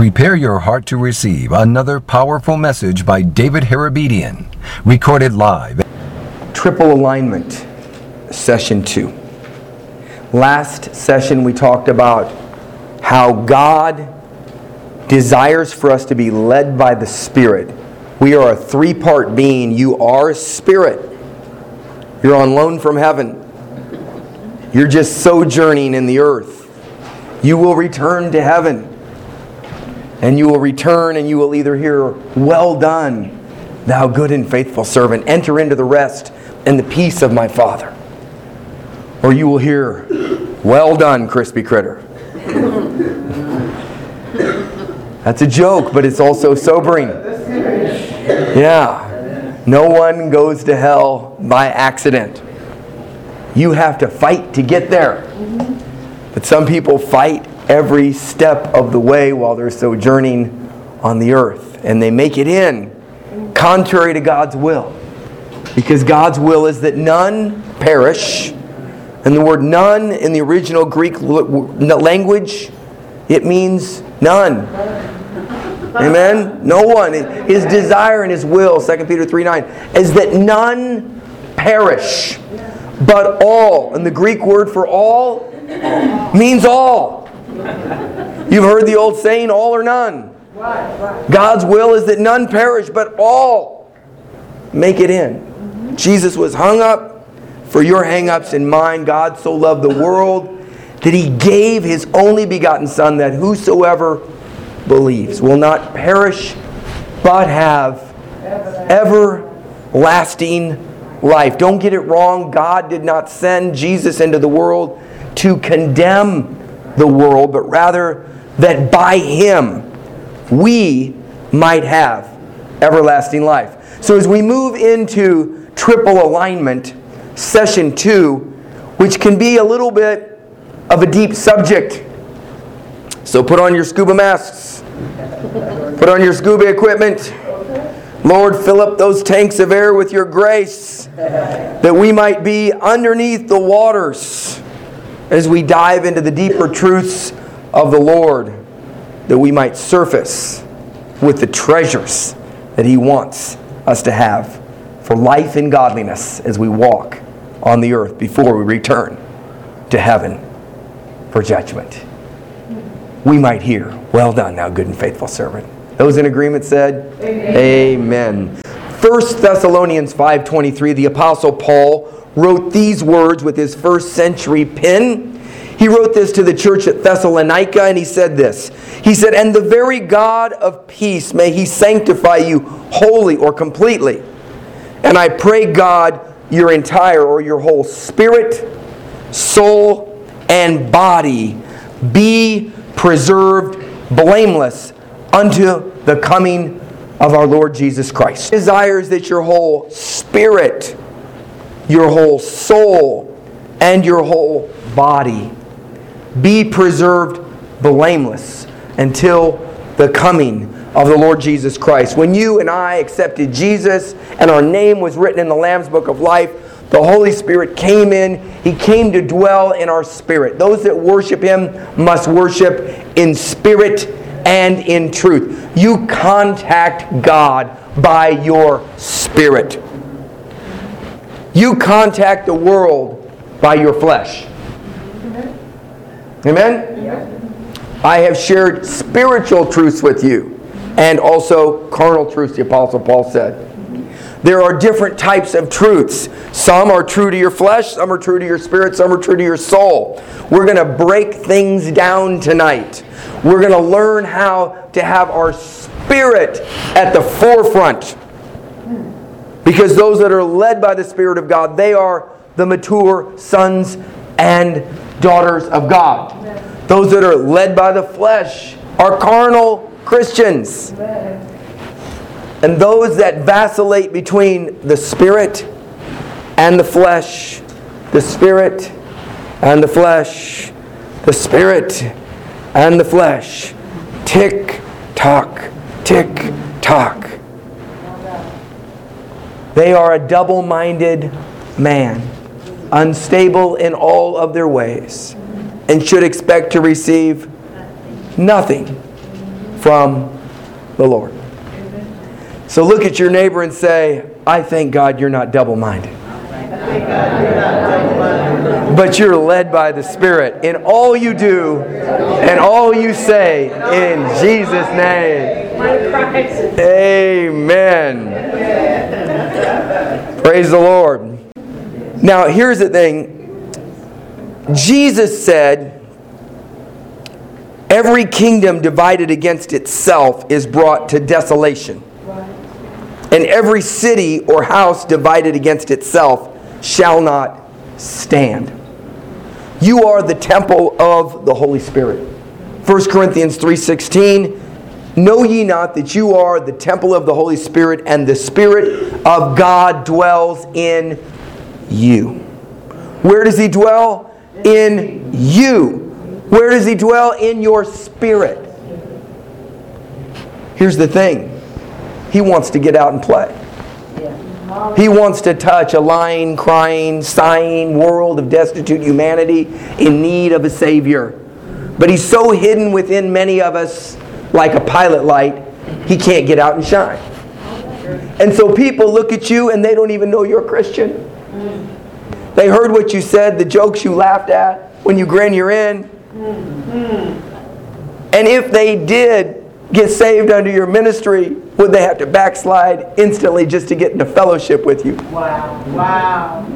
Prepare your heart to receive another powerful message by David Harabedian, recorded live. Triple alignment, session two. Last session, we talked about how God desires for us to be led by the Spirit. We are a three part being. You are a spirit, you're on loan from heaven, you're just sojourning in the earth. You will return to heaven. And you will return and you will either hear, Well done, thou good and faithful servant, enter into the rest and the peace of my Father. Or you will hear, Well done, crispy critter. That's a joke, but it's also sobering. Yeah. No one goes to hell by accident. You have to fight to get there. But some people fight every step of the way while they're sojourning on the earth. And they make it in contrary to God's will. Because God's will is that none perish. And the word none in the original Greek language, it means none. Amen? No one. His desire and his will, 2 Peter 3 9, is that none perish, but all. And the Greek word for all means all. You've heard the old saying, all or none. God's will is that none perish, but all make it in. Jesus was hung up for your hang-ups and mine. God so loved the world that he gave his only begotten Son that whosoever believes will not perish, but have everlasting life. Don't get it wrong. God did not send Jesus into the world to condemn the world, but rather that by him we might have everlasting life. So as we move into triple alignment, session two, which can be a little bit of a deep subject. So put on your scuba masks, put on your scuba equipment. Lord, fill up those tanks of air with your grace that we might be underneath the waters as we dive into the deeper truths of the Lord, that we might surface with the treasures that He wants us to have for life and godliness as we walk on the earth before we return to heaven for judgment. We might hear, Well done, thou good and faithful servant. Those in agreement said, Amen. Amen. 1 Thessalonians 5:23 the apostle Paul wrote these words with his first century pen. He wrote this to the church at Thessalonica and he said this. He said, And the very God of peace, may he sanctify you wholly or completely. And I pray, God, your entire or your whole spirit, soul, and body be preserved blameless unto the coming of our Lord Jesus Christ. He desires that your whole spirit, your whole soul, and your whole body be preserved blameless until the coming of the Lord Jesus Christ. When you and I accepted Jesus and our name was written in the Lamb's Book of Life, the Holy Spirit came in. He came to dwell in our spirit. Those that worship Him must worship in spirit and in truth. You contact God by your spirit. You contact the world by your flesh. Amen? I have shared spiritual truths with you and also carnal truths, the Apostle Paul said. There are different types of truths. Some are true to your flesh, some are true to your spirit, some are true to your soul. We're going to break things down tonight. We're going to learn how to have our spirit at the forefront. Because those that are led by the Spirit of God, they are the mature sons and daughters of God. Those that are led by the flesh are carnal Christians. And those that vacillate between the spirit and the flesh, the spirit and the flesh, the spirit and the flesh, tick tock, tick tock. They are a double minded man unstable in all of their ways, and should expect to receive nothing from the Lord. So look at your neighbor and say, I thank God you're not double minded. But you're led by the Spirit in all you do and all you say in Jesus' name. Amen. Praise the Lord. Now, here's the thing Jesus said, Every kingdom divided against itself is brought to desolation. And every city or house divided against itself shall not stand. You are the temple of the Holy Spirit. 1 Corinthians 3:16 Know ye not that you are the temple of the Holy Spirit and the Spirit of God dwells in you. Where does he dwell? In you. Where does he dwell? In your spirit. Here's the thing. He wants to get out and play. He wants to touch a lying, crying, sighing world of destitute humanity in need of a Savior. But he's so hidden within many of us, like a pilot light, he can't get out and shine. And so people look at you and they don't even know you're a Christian. They heard what you said, the jokes you laughed at when you grin your in. And if they did get saved under your ministry, would they have to backslide instantly just to get into fellowship with you? Wow. Wow.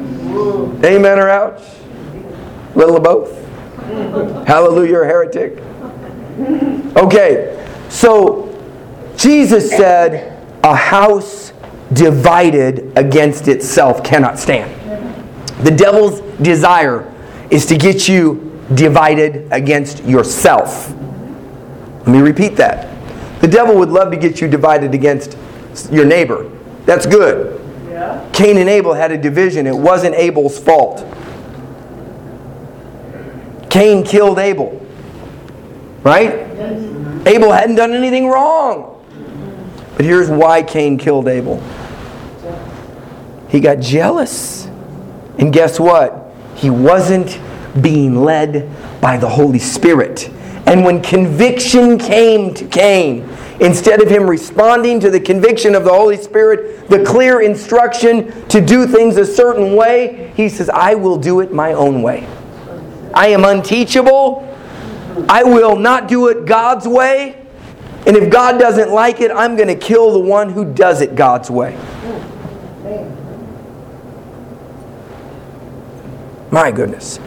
Amen or ouch? Little of both. Hallelujah or heretic. Okay, so Jesus said, a house divided against itself cannot stand. The devil's desire is to get you divided against yourself. Let me repeat that. The devil would love to get you divided against your neighbor. That's good. Yeah. Cain and Abel had a division. It wasn't Abel's fault. Cain killed Abel. Right? Abel hadn't done anything wrong. But here's why Cain killed Abel. He got jealous. And guess what? He wasn't being led by the Holy Spirit. And when conviction came to Cain, instead of him responding to the conviction of the Holy Spirit, the clear instruction to do things a certain way, he says, I will do it my own way. I am unteachable. I will not do it God's way. And if God doesn't like it, I'm going to kill the one who does it God's way. My goodness.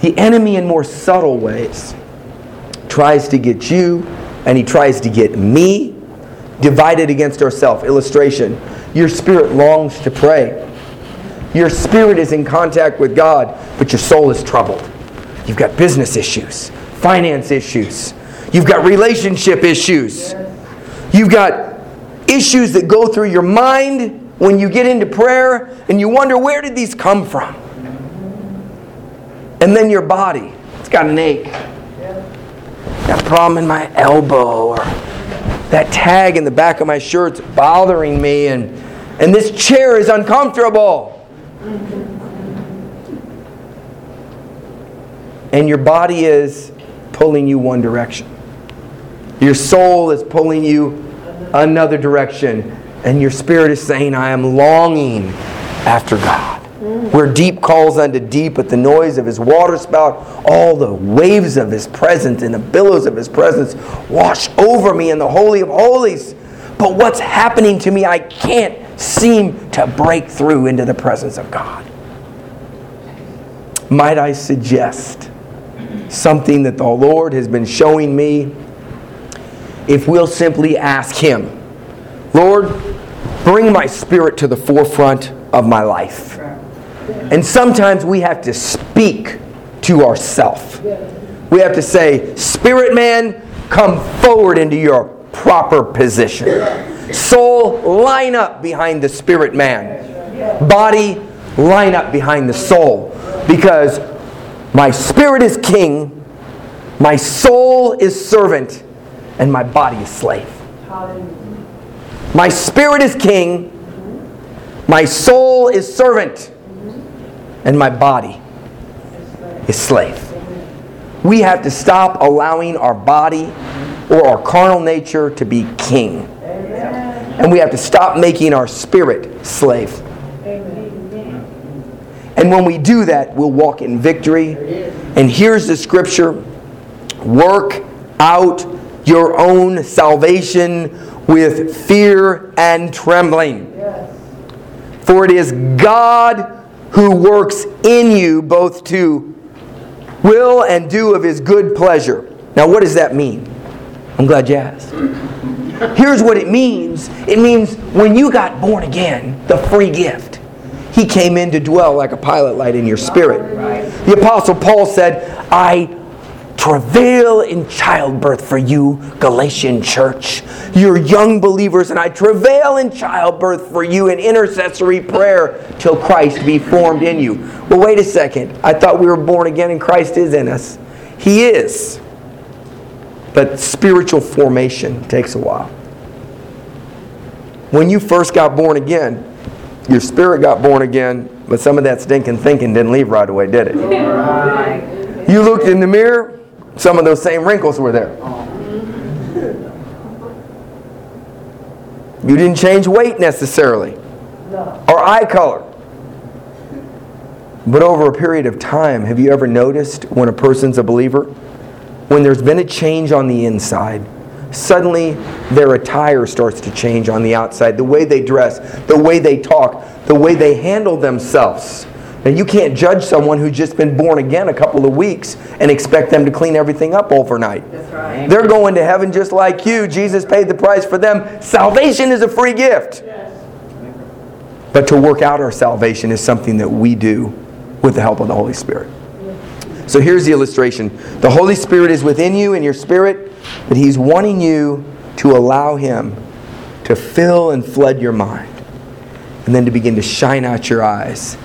The enemy, in more subtle ways, tries to get you and he tries to get me divided against ourselves. Illustration Your spirit longs to pray. Your spirit is in contact with God, but your soul is troubled. You've got business issues, finance issues, you've got relationship issues, you've got issues that go through your mind when you get into prayer and you wonder where did these come from? And then your body, it's got an ache. That problem in my elbow or that tag in the back of my shirt's bothering me and, and this chair is uncomfortable. And your body is pulling you one direction. Your soul is pulling you another direction. And your spirit is saying, I am longing after God. Mm. Where deep calls unto deep at the noise of his waterspout, all the waves of his presence and the billows of his presence wash over me in the Holy of Holies. But what's happening to me, I can't seem to break through into the presence of God. Might I suggest something that the Lord has been showing me? If we'll simply ask Him, Lord, bring my spirit to the forefront of my life. And sometimes we have to speak to ourselves. We have to say, Spirit man, come forward into your proper position. Soul, line up behind the spirit man. Body, line up behind the soul. Because my spirit is king, my soul is servant, and my body is slave. My spirit is king, my soul is servant, and my body is slave. We have to stop allowing our body or our carnal nature to be king. And we have to stop making our spirit slave. And when we do that, we'll walk in victory. And here's the scripture work out your own salvation with fear and trembling. For it is God who works in you both to will and do of his good pleasure. Now, what does that mean? I'm glad you asked. Here's what it means it means when you got born again, the free gift. He came in to dwell like a pilot light in your spirit. The Apostle Paul said, I travail in childbirth for you, Galatian church. You're young believers, and I travail in childbirth for you in intercessory prayer till Christ be formed in you. Well, wait a second. I thought we were born again and Christ is in us. He is. But spiritual formation takes a while. When you first got born again, your spirit got born again, but some of that stinking thinking didn't leave right away, did it? You looked in the mirror, some of those same wrinkles were there. You didn't change weight necessarily or eye color. But over a period of time, have you ever noticed when a person's a believer? When there's been a change on the inside, suddenly their attire starts to change on the outside. The way they dress, the way they talk, the way they handle themselves. Now, you can't judge someone who's just been born again a couple of weeks and expect them to clean everything up overnight. That's right. They're going to heaven just like you. Jesus paid the price for them. Salvation is a free gift. Yes. But to work out our salvation is something that we do with the help of the Holy Spirit. So here's the illustration the Holy Spirit is within you in your spirit, but He's wanting you to allow Him to fill and flood your mind, and then to begin to shine out your eyes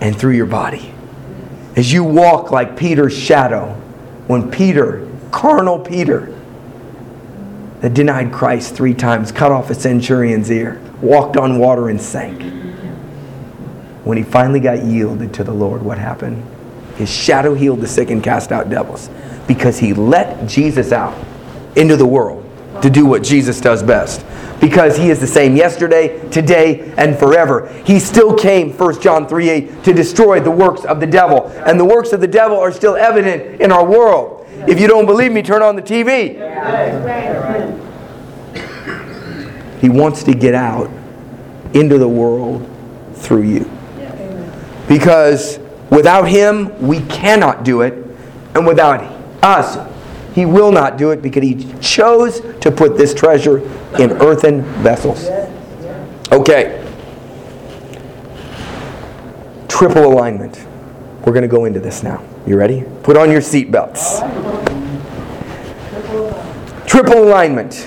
and through your body. As you walk like Peter's shadow, when Peter, carnal Peter, that denied Christ three times, cut off a centurion's ear, walked on water and sank. When he finally got yielded to the Lord, what happened? His shadow healed the sick and cast out devils because he let Jesus out into the world to do what Jesus does best because he is the same yesterday, today, and forever. He still came, 1 John 3 8, to destroy the works of the devil. And the works of the devil are still evident in our world. If you don't believe me, turn on the TV. He wants to get out into the world through you. Because without him, we cannot do it. And without us, he will not do it because he chose to put this treasure in earthen vessels. Okay. Triple alignment. We're going to go into this now. You ready? Put on your seatbelts. Triple alignment.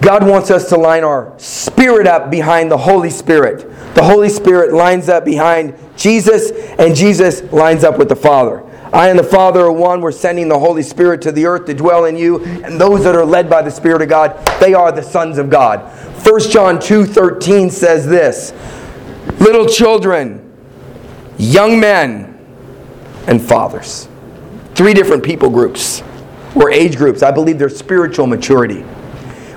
God wants us to line our spirit up behind the Holy Spirit. The Holy Spirit lines up behind Jesus, and Jesus lines up with the Father. I and the Father are one. We're sending the Holy Spirit to the earth to dwell in you. And those that are led by the Spirit of God, they are the sons of God. 1 John 2:13 says this: Little children, young men, and fathers. Three different people groups or age groups. I believe their spiritual maturity.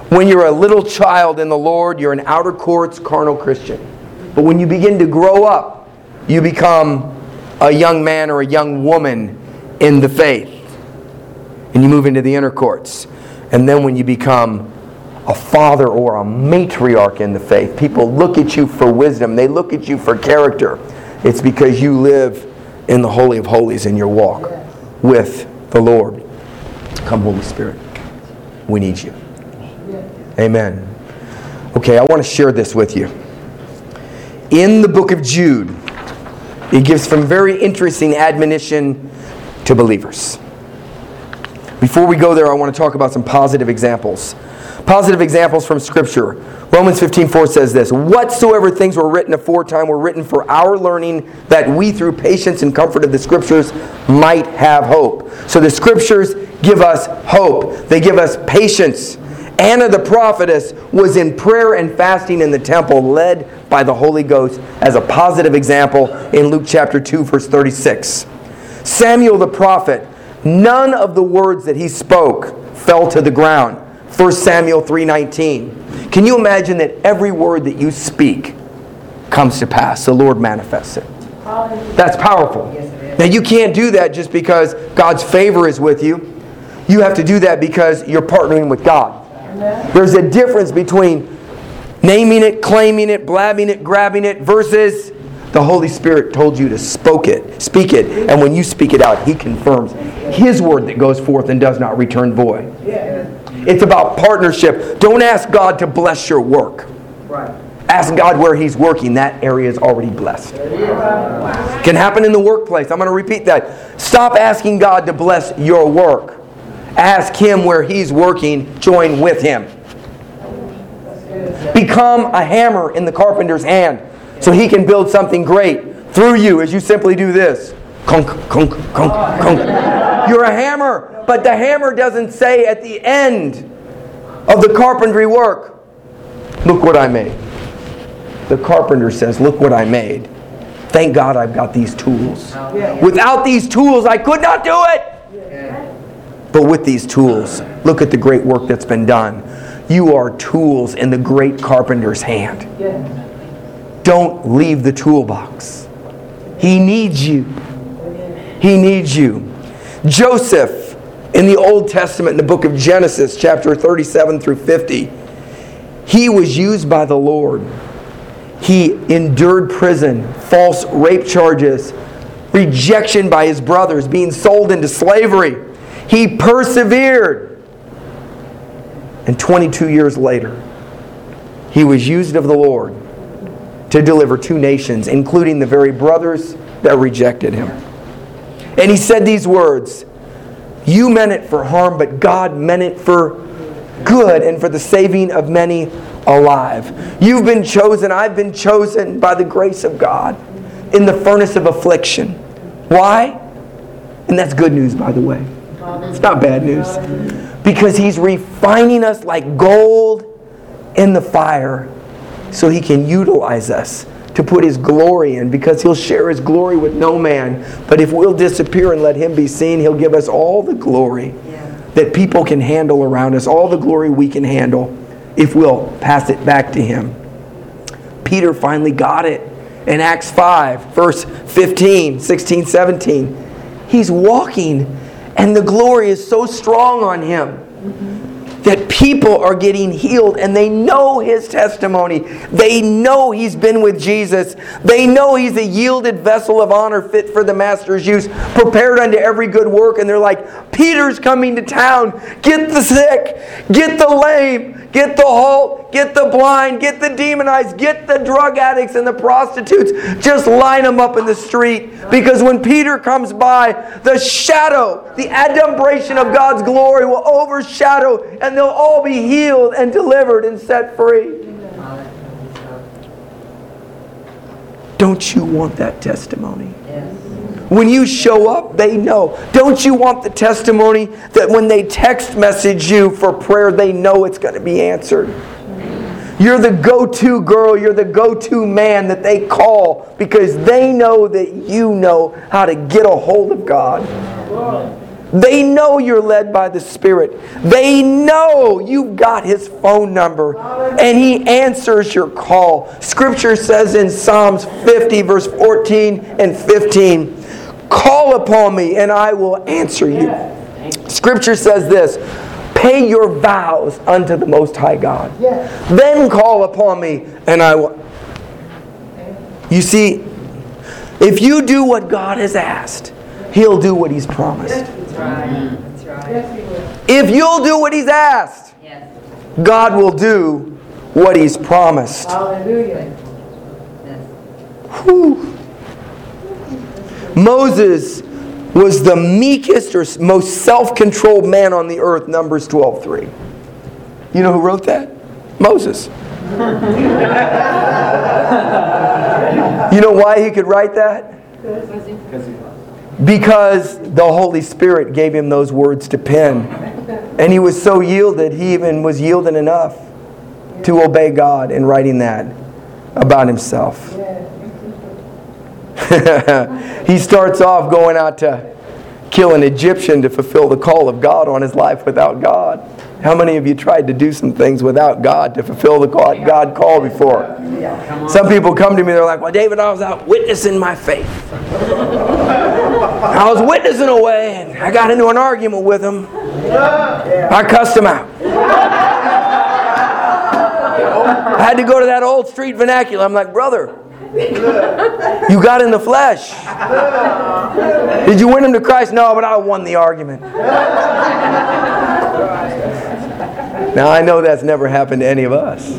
When you're a little child in the Lord, you're an outer courts carnal Christian. But when you begin to grow up, you become a young man or a young woman in the faith. And you move into the inner courts. And then when you become a father or a matriarch in the faith, people look at you for wisdom, they look at you for character. It's because you live in the Holy of Holies in your walk with the Lord. Come, Holy Spirit. We need you. Amen. Okay, I want to share this with you. In the book of Jude, it gives some very interesting admonition to believers. Before we go there, I want to talk about some positive examples. Positive examples from Scripture. Romans 15:4 says this, "Whatsoever things were written aforetime were written for our learning, that we through patience and comfort of the Scriptures might have hope." So the Scriptures give us hope. They give us patience. Anna the prophetess was in prayer and fasting in the temple, led by the Holy Ghost as a positive example in Luke chapter 2, verse 36. Samuel the prophet, none of the words that he spoke fell to the ground. 1 Samuel 3:19. Can you imagine that every word that you speak comes to pass? The Lord manifests it. That's powerful. Now you can't do that just because God's favor is with you. You have to do that because you're partnering with God. There's a difference between naming it, claiming it, blabbing it, grabbing it versus the Holy Spirit told you to spoke it, speak it, and when you speak it out, He confirms His word that goes forth and does not return void. It's about partnership. Don't ask God to bless your work. Ask God where He's working. That area is already blessed. Can happen in the workplace. I'm going to repeat that. Stop asking God to bless your work. Ask Him where He's working. Join with Him. Become a hammer in the carpenter's hand so He can build something great through you as you simply do this. Kunk, kunk, kunk, kunk. You're a hammer, but the hammer doesn't say at the end of the carpentry work, Look what I made. The carpenter says, Look what I made. Thank God I've got these tools. Without these tools, I could not do it. But with these tools, look at the great work that's been done. You are tools in the great carpenter's hand. Don't leave the toolbox. He needs you. He needs you. Joseph in the Old Testament, in the book of Genesis, chapter 37 through 50, he was used by the Lord. He endured prison, false rape charges, rejection by his brothers, being sold into slavery. He persevered. And 22 years later, he was used of the Lord to deliver two nations, including the very brothers that rejected him. And he said these words You meant it for harm, but God meant it for good and for the saving of many alive. You've been chosen, I've been chosen by the grace of God in the furnace of affliction. Why? And that's good news, by the way. It's not bad news. Because He's refining us like gold in the fire so He can utilize us to put His glory in because He'll share His glory with no man. But if we'll disappear and let Him be seen, He'll give us all the glory that people can handle around us, all the glory we can handle if we'll pass it back to Him. Peter finally got it in Acts 5, verse 15, 16, 17. He's walking, and the glory is so strong on him that people are getting healed and they know his testimony. They know he's been with Jesus. They know he's a yielded vessel of honor fit for the master's use, prepared unto every good work. And they're like, Peter's coming to town. Get the sick, get the lame, get the halt, get the blind, get the demonized, get the drug addicts and the prostitutes. Just line them up in the street. Because when Peter comes by, the shadow, the adumbration of God's glory will overshadow and they'll all be healed and delivered and set free. Don't you want that testimony? When you show up, they know. Don't you want the testimony that when they text message you for prayer, they know it's going to be answered? You're the go to girl, you're the go to man that they call because they know that you know how to get a hold of God. They know you're led by the Spirit. They know you've got His phone number and He answers your call. Scripture says in Psalms 50, verse 14 and 15, Call upon me and I will answer you. Scripture says this Pay your vows unto the Most High God. Then call upon me and I will. You see, if you do what God has asked, He'll do what He's promised. If you'll do what He's asked, God will do what He's promised. Hallelujah. Whew. Moses was the meekest or most self-controlled man on the earth, Numbers 12:3. You know who wrote that? Moses. you know why he could write that? Because the Holy Spirit gave him those words to pen. And he was so yielded, he even was yielded enough to obey God in writing that about himself. he starts off going out to kill an Egyptian to fulfill the call of God on his life without God. How many of you tried to do some things without God to fulfill the call God called before? Some people come to me, they're like, Well, David, I was out witnessing my faith. I was witnessing away, and I got into an argument with him. I cussed him out. I had to go to that old street vernacular. I'm like, brother, you got in the flesh. Did you win him to Christ? No, but I won the argument. Now, I know that's never happened to any of us.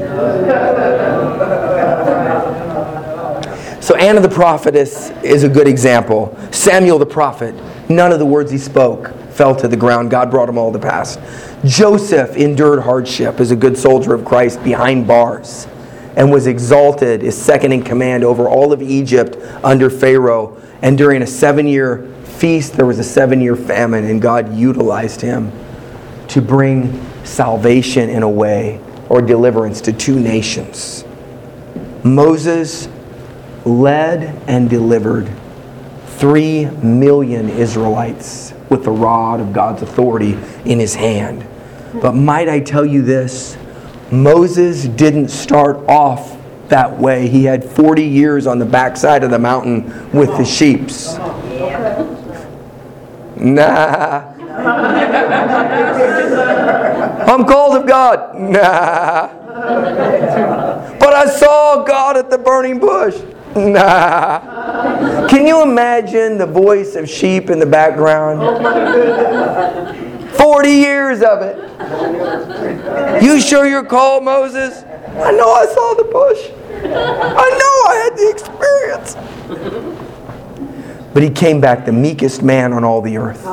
So, Anna the prophetess is a good example. Samuel the prophet, none of the words he spoke fell to the ground. God brought him all to pass. Joseph endured hardship as a good soldier of Christ behind bars and was exalted as second in command over all of Egypt under Pharaoh. And during a seven year feast, there was a seven year famine, and God utilized him to bring salvation in a way or deliverance to two nations. Moses led and delivered three million Israelites with the rod of God's authority in his hand. But might I tell you this? Moses didn't start off that way. He had 40 years on the backside of the mountain with the sheeps. Nah. I'm called of God. Nah. But I saw God at the burning bush. Nah. Can you imagine the voice of sheep in the background? 40 years of it. You sure you're called, Moses? I know I saw the bush. I know I had the experience. But he came back the meekest man on all the earth.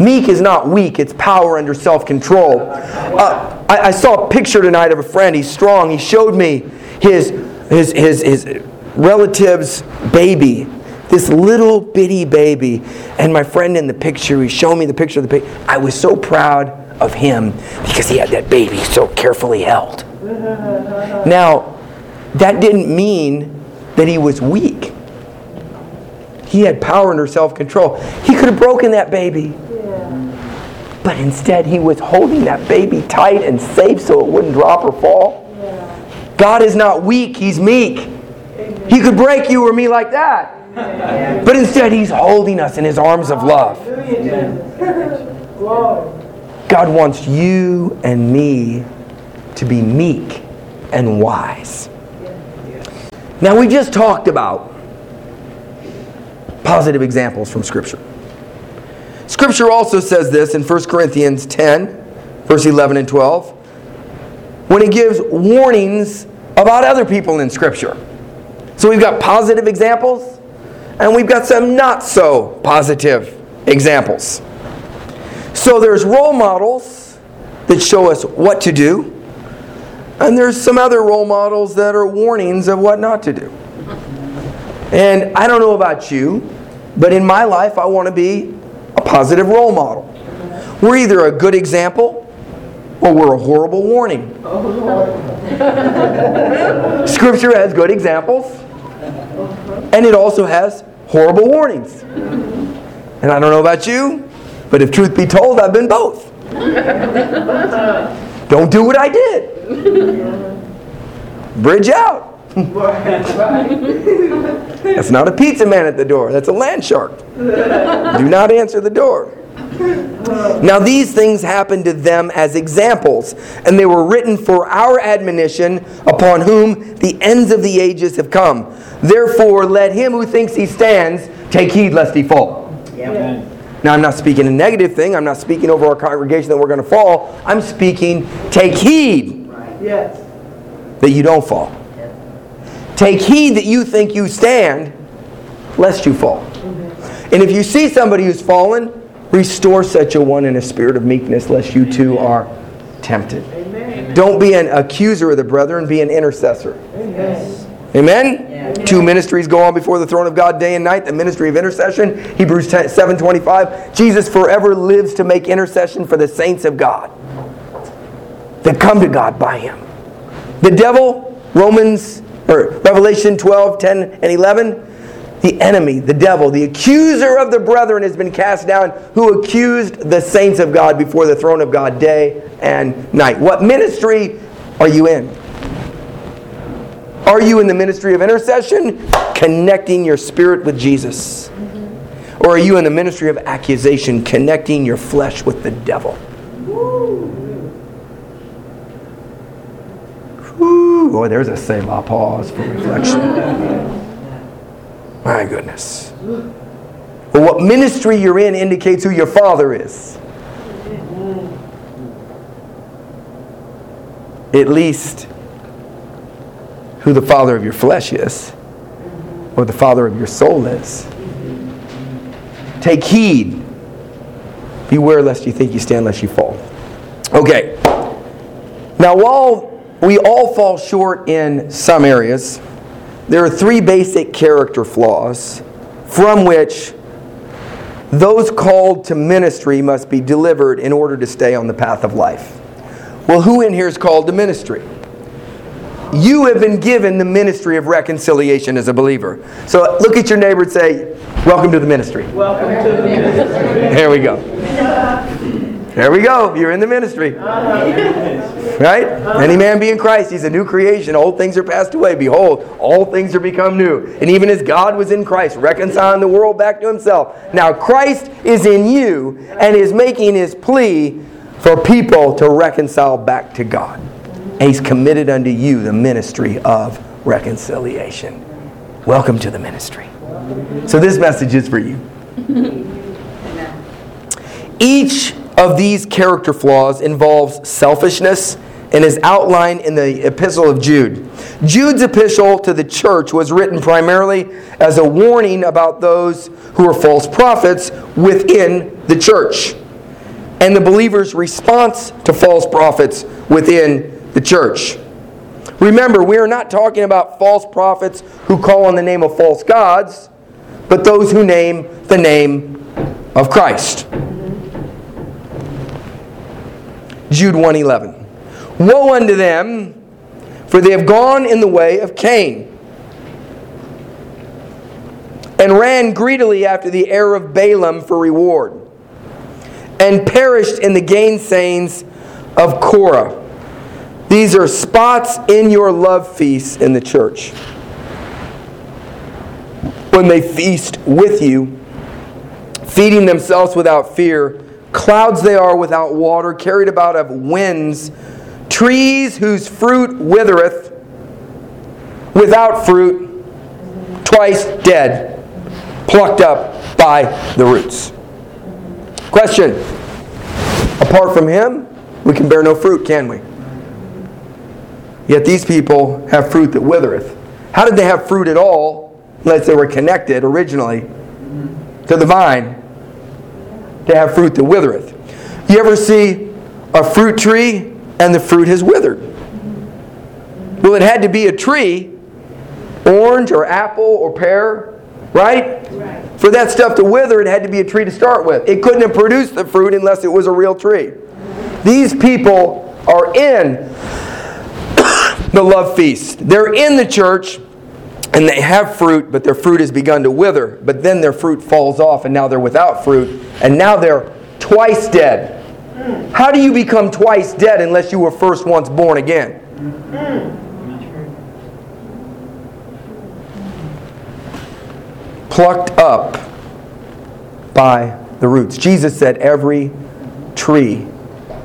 Meek is not weak, it's power under self control. Uh, I, I, saw a picture tonight of a friend. He's strong. He showed me his, his, his, his relative's baby, this little bitty baby. And my friend in the picture, he showed me the picture of the baby. I was so proud of him because he had that baby so carefully held. Now, that didn't mean that he was weak. He had power under self control. He could have broken that baby. But instead, he was holding that baby tight and safe so it wouldn't drop or fall. Yeah. God is not weak, He's meek. Amen. He could break you or me like that. But instead, He's holding us in His arms of love. God wants you and me to be meek and wise. Now, we just talked about positive examples from Scripture. Scripture also says this in 1 Corinthians 10, verse 11 and 12, when it gives warnings about other people in Scripture. So we've got positive examples, and we've got some not so positive examples. So there's role models that show us what to do, and there's some other role models that are warnings of what not to do. And I don't know about you, but in my life, I want to be a positive role model. We're either a good example or we're a horrible warning. Scripture has good examples and it also has horrible warnings. And I don't know about you, but if truth be told, I've been both. Don't do what I did. Bridge out. That's not a pizza man at the door. That's a land shark. Do not answer the door. Now, these things happened to them as examples, and they were written for our admonition, upon whom the ends of the ages have come. Therefore, let him who thinks he stands take heed lest he fall. Yep. Now, I'm not speaking a negative thing. I'm not speaking over our congregation that we're going to fall. I'm speaking, take heed yes. that you don't fall. Take heed that you think you stand, lest you fall. Mm-hmm. And if you see somebody who's fallen, restore such a one in a spirit of meekness, lest you too are tempted. Amen. Don't be an accuser of the brethren, be an intercessor. Amen. Amen? Two ministries go on before the throne of God day and night. The ministry of intercession, Hebrews 7.25. Jesus forever lives to make intercession for the saints of God that come to God by him. The devil, Romans or Revelation 12, 10, and 11, the enemy, the devil, the accuser of the brethren has been cast down, who accused the saints of God before the throne of God day and night. What ministry are you in? Are you in the ministry of intercession, connecting your spirit with Jesus? Or are you in the ministry of accusation, connecting your flesh with the devil? Whew. Boy, oh, there's a Selah pause for reflection. My goodness. Well, what ministry you're in indicates who your father is. At least who the father of your flesh is, or the father of your soul is. Take heed. Beware lest you think you stand, lest you fall. Okay. Now, while we all fall short in some areas, there are three basic character flaws from which those called to ministry must be delivered in order to stay on the path of life. Well, who in here is called to ministry? You have been given the ministry of reconciliation as a believer. So look at your neighbor and say, Welcome to the ministry. Welcome to the ministry. Here we go. There we go. You're in the ministry. Right? Any man be in Christ, he's a new creation. Old things are passed away. Behold, all things are become new. And even as God was in Christ, reconciling the world back to himself. Now Christ is in you and is making his plea for people to reconcile back to God. And he's committed unto you the ministry of reconciliation. Welcome to the ministry. So this message is for you. Each of these character flaws involves selfishness and is outlined in the epistle of Jude. Jude's epistle to the church was written primarily as a warning about those who are false prophets within the church and the believer's response to false prophets within the church. Remember, we are not talking about false prophets who call on the name of false gods, but those who name the name of Christ. Jude 1:11. Woe unto them, for they have gone in the way of Cain, and ran greedily after the heir of Balaam for reward, and perished in the gainsayings of Korah. These are spots in your love feasts in the church. When they feast with you, feeding themselves without fear, clouds they are without water, carried about of winds, trees whose fruit withereth, without fruit, twice dead, plucked up by the roots. Question Apart from him, we can bear no fruit, can we? Yet these people have fruit that withereth. How did they have fruit at all unless they were connected originally to the vine to have fruit that withereth? You ever see a fruit tree and the fruit has withered? Well, it had to be a tree, orange or apple or pear, right? right? For that stuff to wither, it had to be a tree to start with. It couldn't have produced the fruit unless it was a real tree. These people are in the love feast. They're in the church and they have fruit, but their fruit has begun to wither. But then their fruit falls off and now they're without fruit. And now they're twice dead. How do you become twice dead unless you were first once born again? Plucked up by the roots. Jesus said, Every tree,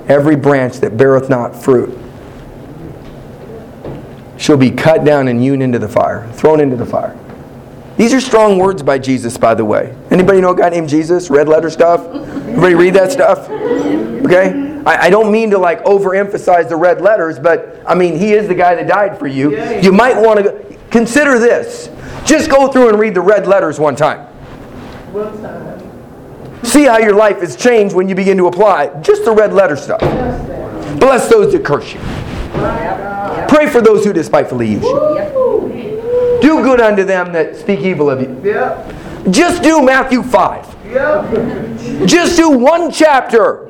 every branch that beareth not fruit, shall be cut down and hewn into the fire, thrown into the fire. These are strong words by Jesus, by the way. Anybody know a guy named Jesus? Red letter stuff? Everybody read that stuff? Okay? I, I don't mean to like overemphasize the red letters, but I mean, he is the guy that died for you. You might want to consider this. Just go through and read the red letters one time. See how your life has changed when you begin to apply just the red letter stuff. Bless those that curse you. Pray for those who despitefully use you. Do good unto them that speak evil of you. Just do Matthew 5. Just do one chapter.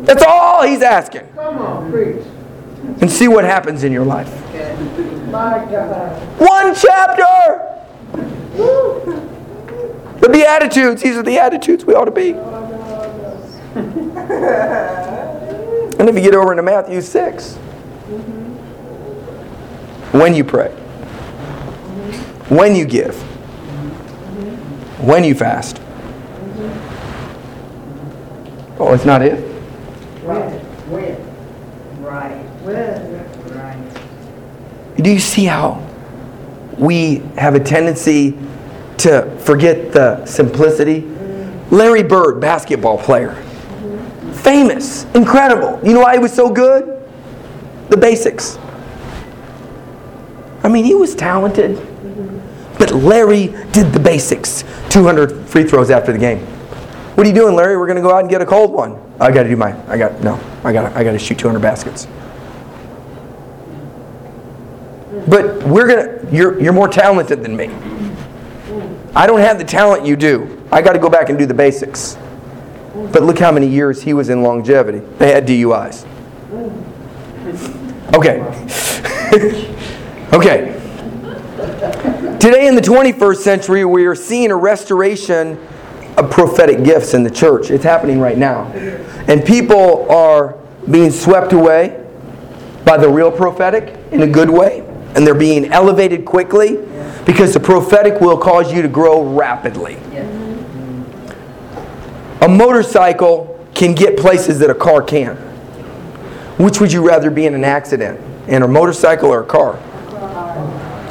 That's all he's asking. Come on, preach. And see what happens in your life. One chapter! The Beatitudes, these are the attitudes we ought to be. Oh, and if you get over into Matthew 6, when you pray, when you give, when you fast. Oh, it's not it? Right. When? Right. Do you see how we have a tendency to forget the simplicity? Larry Bird, basketball player. Famous, incredible. You know why he was so good? The basics. I mean, he was talented. But Larry did the basics. 200 free throws after the game. What are you doing, Larry? We're going to go out and get a cold one. I got to do my. I got no. I got. I got to shoot 200 baskets. But we're gonna. You're you're more talented than me. I don't have the talent you do. I got to go back and do the basics. But look how many years he was in longevity. They had DUIs. Okay. okay. Today in the 21st century, we are seeing a restoration of prophetic gifts in the church. It's happening right now. And people are being swept away by the real prophetic in a good way. And they're being elevated quickly because the prophetic will cause you to grow rapidly. A motorcycle can get places that a car can't. Which would you rather be in an accident? In a motorcycle or a car?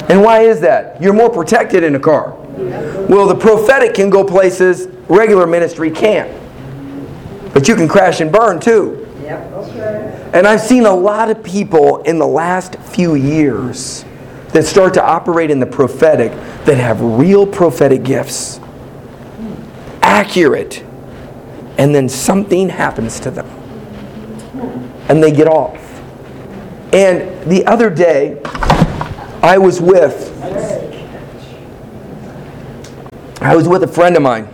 And why is that? You're more protected in a car. Well, the prophetic can go places regular ministry can't. But you can crash and burn too. Yep. Okay. And I've seen a lot of people in the last few years that start to operate in the prophetic that have real prophetic gifts. Accurate. And then something happens to them. And they get off. And the other day, I was with I was with a friend of mine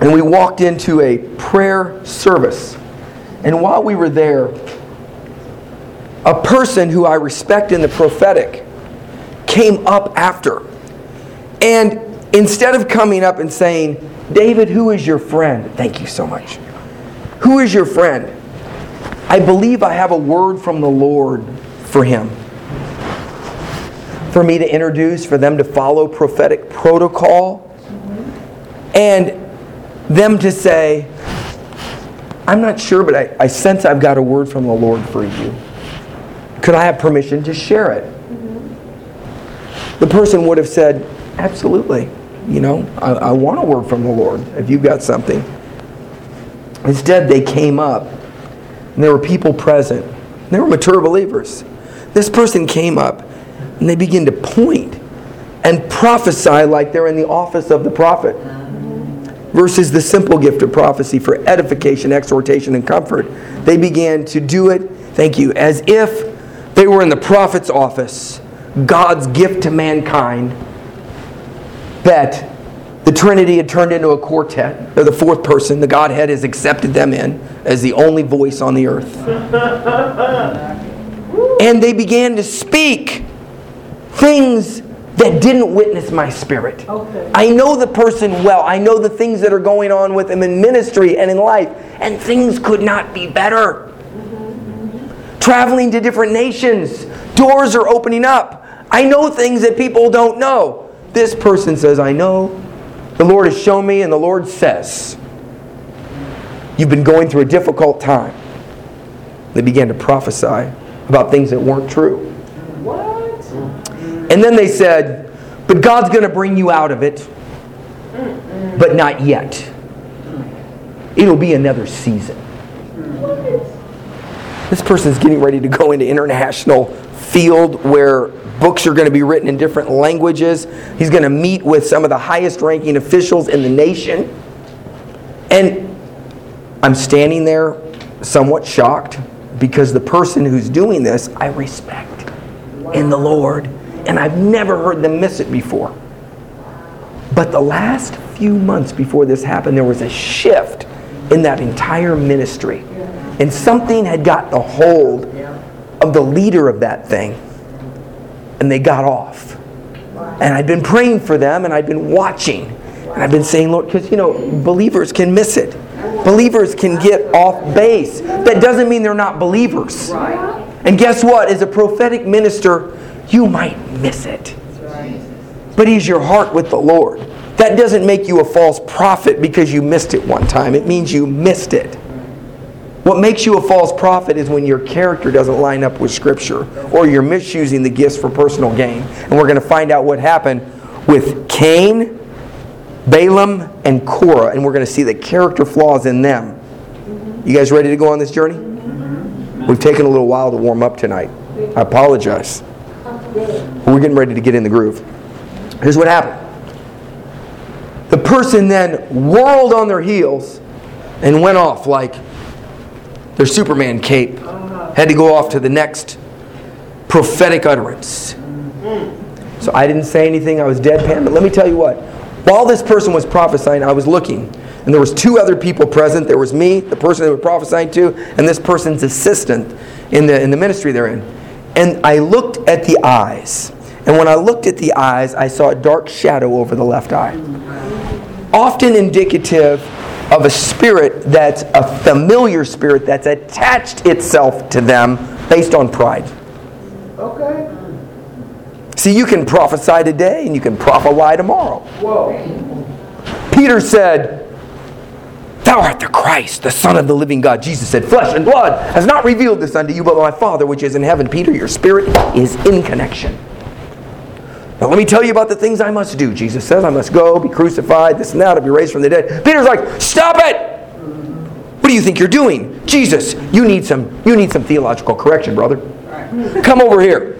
and we walked into a prayer service. And while we were there, a person who I respect in the prophetic came up after. And instead of coming up and saying, David, who is your friend? Thank you so much. Who is your friend? I believe I have a word from the Lord for him. For me to introduce, for them to follow prophetic protocol. And them to say, I'm not sure, but I, I sense I've got a word from the Lord for you. Could I have permission to share it? The person would have said, Absolutely. You know, I, I want a word from the Lord if you've got something. Instead, they came up, and there were people present. They were mature believers. This person came up, and they begin to point and prophesy like they're in the office of the prophet versus the simple gift of prophecy for edification, exhortation, and comfort. They began to do it, thank you, as if they were in the prophet's office, God's gift to mankind, that the Trinity had turned into a quartet. They're the fourth person. The Godhead has accepted them in as the only voice on the earth. and they began to speak things that didn't witness my spirit. Okay. I know the person well. I know the things that are going on with him in ministry and in life, and things could not be better. Traveling to different nations, doors are opening up. I know things that people don't know. This person says, I know. The Lord has shown me, and the Lord says, You've been going through a difficult time. They began to prophesy about things that weren't true. And then they said, But God's going to bring you out of it, but not yet. It'll be another season. This person's getting ready to go into international field where books are going to be written in different languages. He's going to meet with some of the highest ranking officials in the nation. And I'm standing there somewhat shocked because the person who's doing this I respect in the Lord. And I've never heard them miss it before. But the last few months before this happened, there was a shift in that entire ministry. And something had got the hold of the leader of that thing. And they got off. And I'd been praying for them and I'd been watching. And I've been saying, Lord, because, you know, believers can miss it. Believers can get off base. That doesn't mean they're not believers. And guess what? As a prophetic minister, you might miss it. But He's your heart with the Lord. That doesn't make you a false prophet because you missed it one time. It means you missed it. What makes you a false prophet is when your character doesn't line up with Scripture or you're misusing the gifts for personal gain. And we're going to find out what happened with Cain, Balaam, and Korah. And we're going to see the character flaws in them. You guys ready to go on this journey? We've taken a little while to warm up tonight. I apologize. We're getting ready to get in the groove. Here's what happened the person then whirled on their heels and went off like their Superman cape. Had to go off to the next prophetic utterance. So I didn't say anything. I was deadpan. But let me tell you what. While this person was prophesying, I was looking, and there was two other people present. There was me, the person they were prophesying to, and this person's assistant in the in the ministry they're in. And I looked at the eyes. And when I looked at the eyes, I saw a dark shadow over the left eye. Often indicative of a spirit that's a familiar spirit that's attached itself to them based on pride. Okay. See, you can prophesy today and you can prophesy tomorrow. Whoa. Peter said, Thou art the Christ, the Son of the living God. Jesus said, Flesh and blood has not revealed this unto you, but my Father which is in heaven. Peter, your spirit is in connection. Now let me tell you about the things I must do. Jesus says, I must go, be crucified, this and that, I'll be raised from the dead. Peter's like, Stop it! What do you think you're doing? Jesus, you need some, you need some theological correction, brother. Come over here.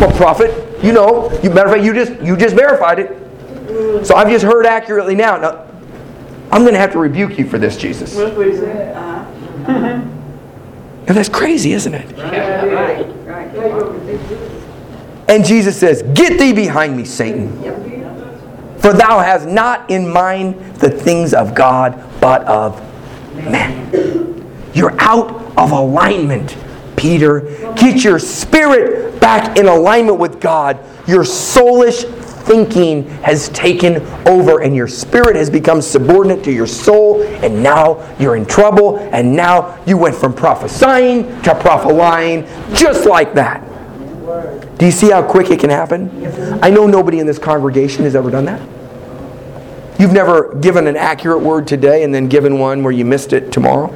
Well, prophet, you know, you, matter of fact, you just you just verified it. So I've just heard accurately now. Now, I'm going to have to rebuke you for this, Jesus. That's what he said. And that's crazy, isn't it? Right. Right. And Jesus says, Get thee behind me, Satan. For thou hast not in mind the things of God, but of men. You're out of alignment, Peter. Get your spirit back in alignment with God. Your soulish thinking has taken over, and your spirit has become subordinate to your soul, and now you're in trouble, and now you went from prophesying to prophesying just like that. Do you see how quick it can happen? I know nobody in this congregation has ever done that. You've never given an accurate word today and then given one where you missed it tomorrow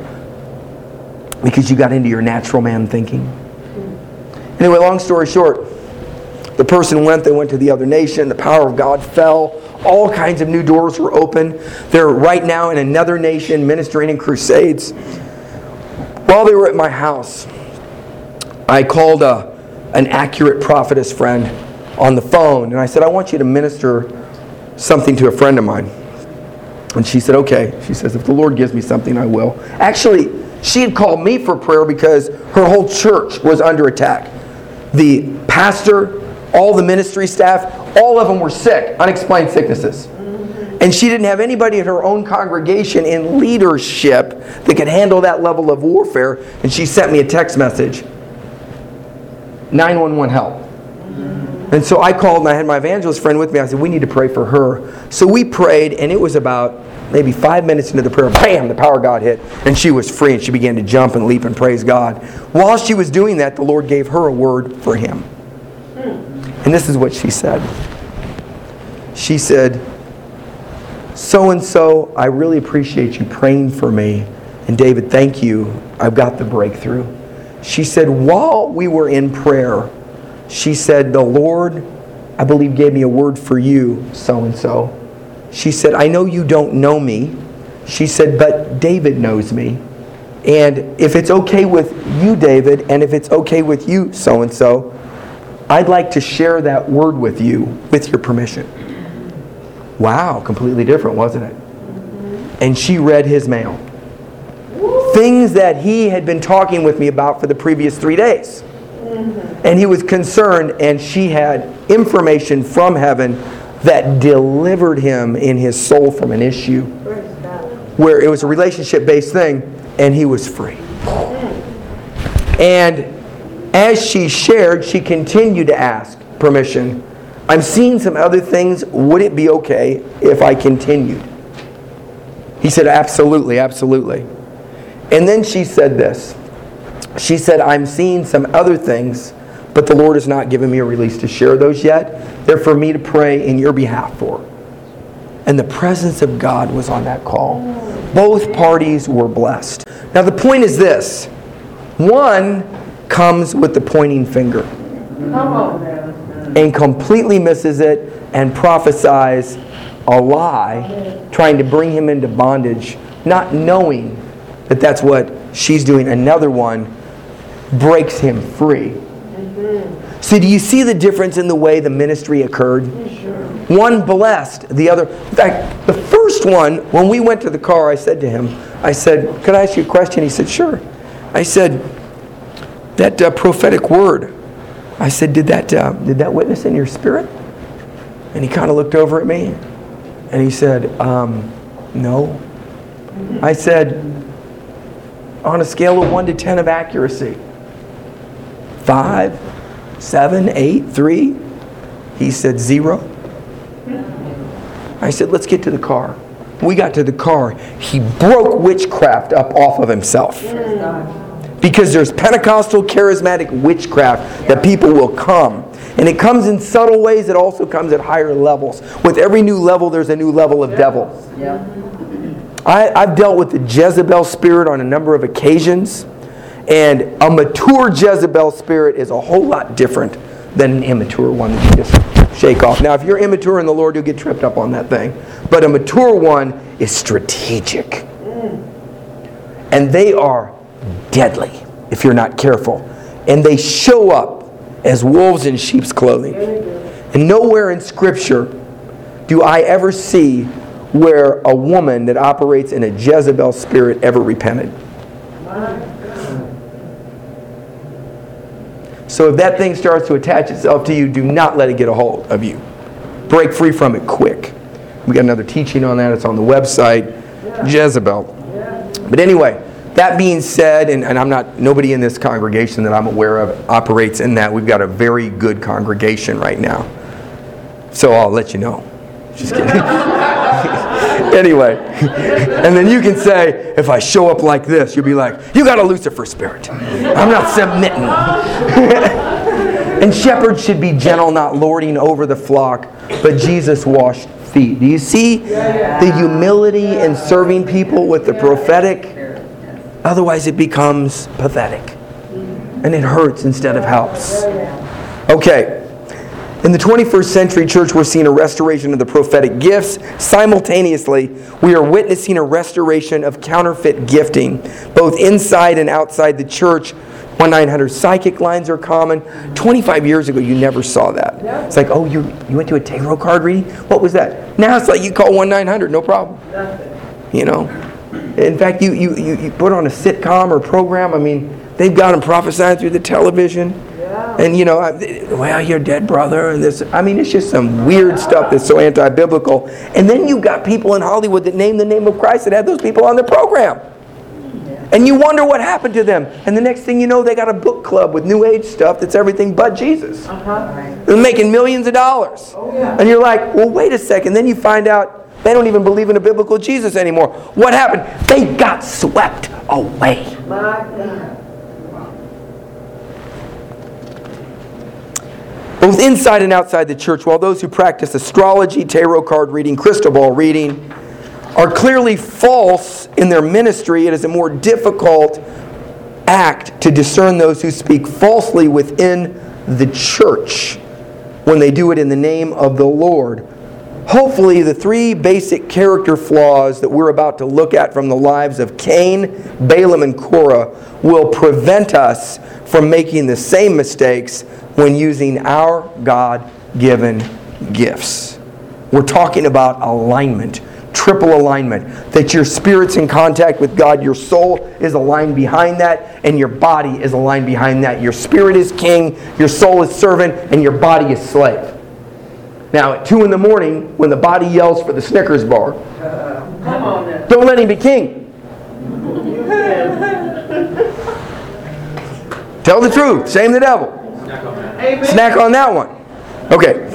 because you got into your natural man thinking. Anyway, long story short, the person went, they went to the other nation, the power of God fell, all kinds of new doors were open. They're right now in another nation ministering in crusades. While they were at my house, I called a, an accurate prophetess friend on the phone and I said, I want you to minister something to a friend of mine. And she said, okay. She says, if the Lord gives me something, I will. Actually, she had called me for prayer because her whole church was under attack. The pastor, all the ministry staff, all of them were sick, unexplained sicknesses. And she didn't have anybody in her own congregation in leadership that could handle that level of warfare. And she sent me a text message 911 help. And so I called and I had my evangelist friend with me. I said, We need to pray for her. So we prayed, and it was about maybe five minutes into the prayer, bam, the power of God hit. And she was free, and she began to jump and leap and praise God. While she was doing that, the Lord gave her a word for him. And this is what she said. She said, So and so, I really appreciate you praying for me. And David, thank you. I've got the breakthrough. She said, While we were in prayer, she said, The Lord, I believe, gave me a word for you, so and so. She said, I know you don't know me. She said, But David knows me. And if it's okay with you, David, and if it's okay with you, so and so, I'd like to share that word with you with your permission. Wow, completely different, wasn't it? And she read his mail. Things that he had been talking with me about for the previous three days. And he was concerned, and she had information from heaven that delivered him in his soul from an issue where it was a relationship based thing, and he was free. And as she shared, she continued to ask permission. I'm seeing some other things. Would it be okay if I continued? He said, Absolutely, absolutely. And then she said this. She said, I'm seeing some other things, but the Lord has not given me a release to share those yet. They're for me to pray in your behalf for. And the presence of God was on that call. Both parties were blessed. Now, the point is this one comes with the pointing finger Come on now. and completely misses it and prophesies a lie, trying to bring him into bondage, not knowing that that's what she's doing. Another one breaks him free. So, do you see the difference in the way the ministry occurred? One blessed, the other. In fact, the first one, when we went to the car, I said to him, I said, Could I ask you a question? He said, Sure. I said, That uh, prophetic word, I said, Did that, uh, did that witness in your spirit? And he kind of looked over at me and he said, um, No. I said, On a scale of 1 to 10 of accuracy, 5, 7, 8, 3? He said, Zero. I said, let's get to the car. We got to the car. He broke witchcraft up off of himself. Because there's Pentecostal charismatic witchcraft that people will come. And it comes in subtle ways, it also comes at higher levels. With every new level, there's a new level of devil. I, I've dealt with the Jezebel spirit on a number of occasions. And a mature Jezebel spirit is a whole lot different than an immature one that you just shake off. Now, if you're immature in the Lord, you'll get tripped up on that thing. But a mature one is strategic. Mm. And they are deadly if you're not careful. And they show up as wolves in sheep's clothing. And nowhere in Scripture do I ever see where a woman that operates in a Jezebel spirit ever repented. So if that thing starts to attach itself to you, do not let it get a hold of you. Break free from it quick. We got another teaching on that. It's on the website. Jezebel. But anyway, that being said, and, and I'm not nobody in this congregation that I'm aware of operates in that. We've got a very good congregation right now. So I'll let you know. Just kidding. anyway, and then you can say, if I show up like this, you'll be like, you got a Lucifer spirit. I'm not submitting. and shepherds should be gentle, not lording over the flock, but Jesus washed feet. Do you see the humility in serving people with the prophetic? Otherwise, it becomes pathetic. And it hurts instead of helps. Okay. In the 21st century church, we're seeing a restoration of the prophetic gifts. Simultaneously, we are witnessing a restoration of counterfeit gifting, both inside and outside the church. 1 900 psychic lines are common. 25 years ago, you never saw that. It's like, oh, you, you went to a tarot card reading? What was that? Now it's like you call 1 900, no problem. You know? In fact, you, you, you, you put on a sitcom or program, I mean, they've got them prophesying through the television. And you know, I- well, your dead brother, and this. I mean, it's just some weird stuff that's so anti-biblical. And then you've got people in Hollywood that name the name of Christ that had those people on their program. And you wonder what happened to them. And the next thing you know, they got a book club with New Age stuff that's everything but Jesus. Uh-huh. They're making millions of dollars. Oh, and you're like, well, wait a second. Then you find out they don't even believe in a biblical Jesus anymore. What happened? They got swept away. Both inside and outside the church, while those who practice astrology, tarot card reading, crystal ball reading are clearly false in their ministry, it is a more difficult act to discern those who speak falsely within the church when they do it in the name of the Lord. Hopefully, the three basic character flaws that we're about to look at from the lives of Cain, Balaam, and Korah will prevent us from making the same mistakes when using our God given gifts. We're talking about alignment, triple alignment. That your spirit's in contact with God, your soul is aligned behind that, and your body is aligned behind that. Your spirit is king, your soul is servant, and your body is slave. Now, at 2 in the morning, when the body yells for the Snickers bar, Come on now. don't let him be king. Tell the truth, shame the devil. Snack on that one. Okay.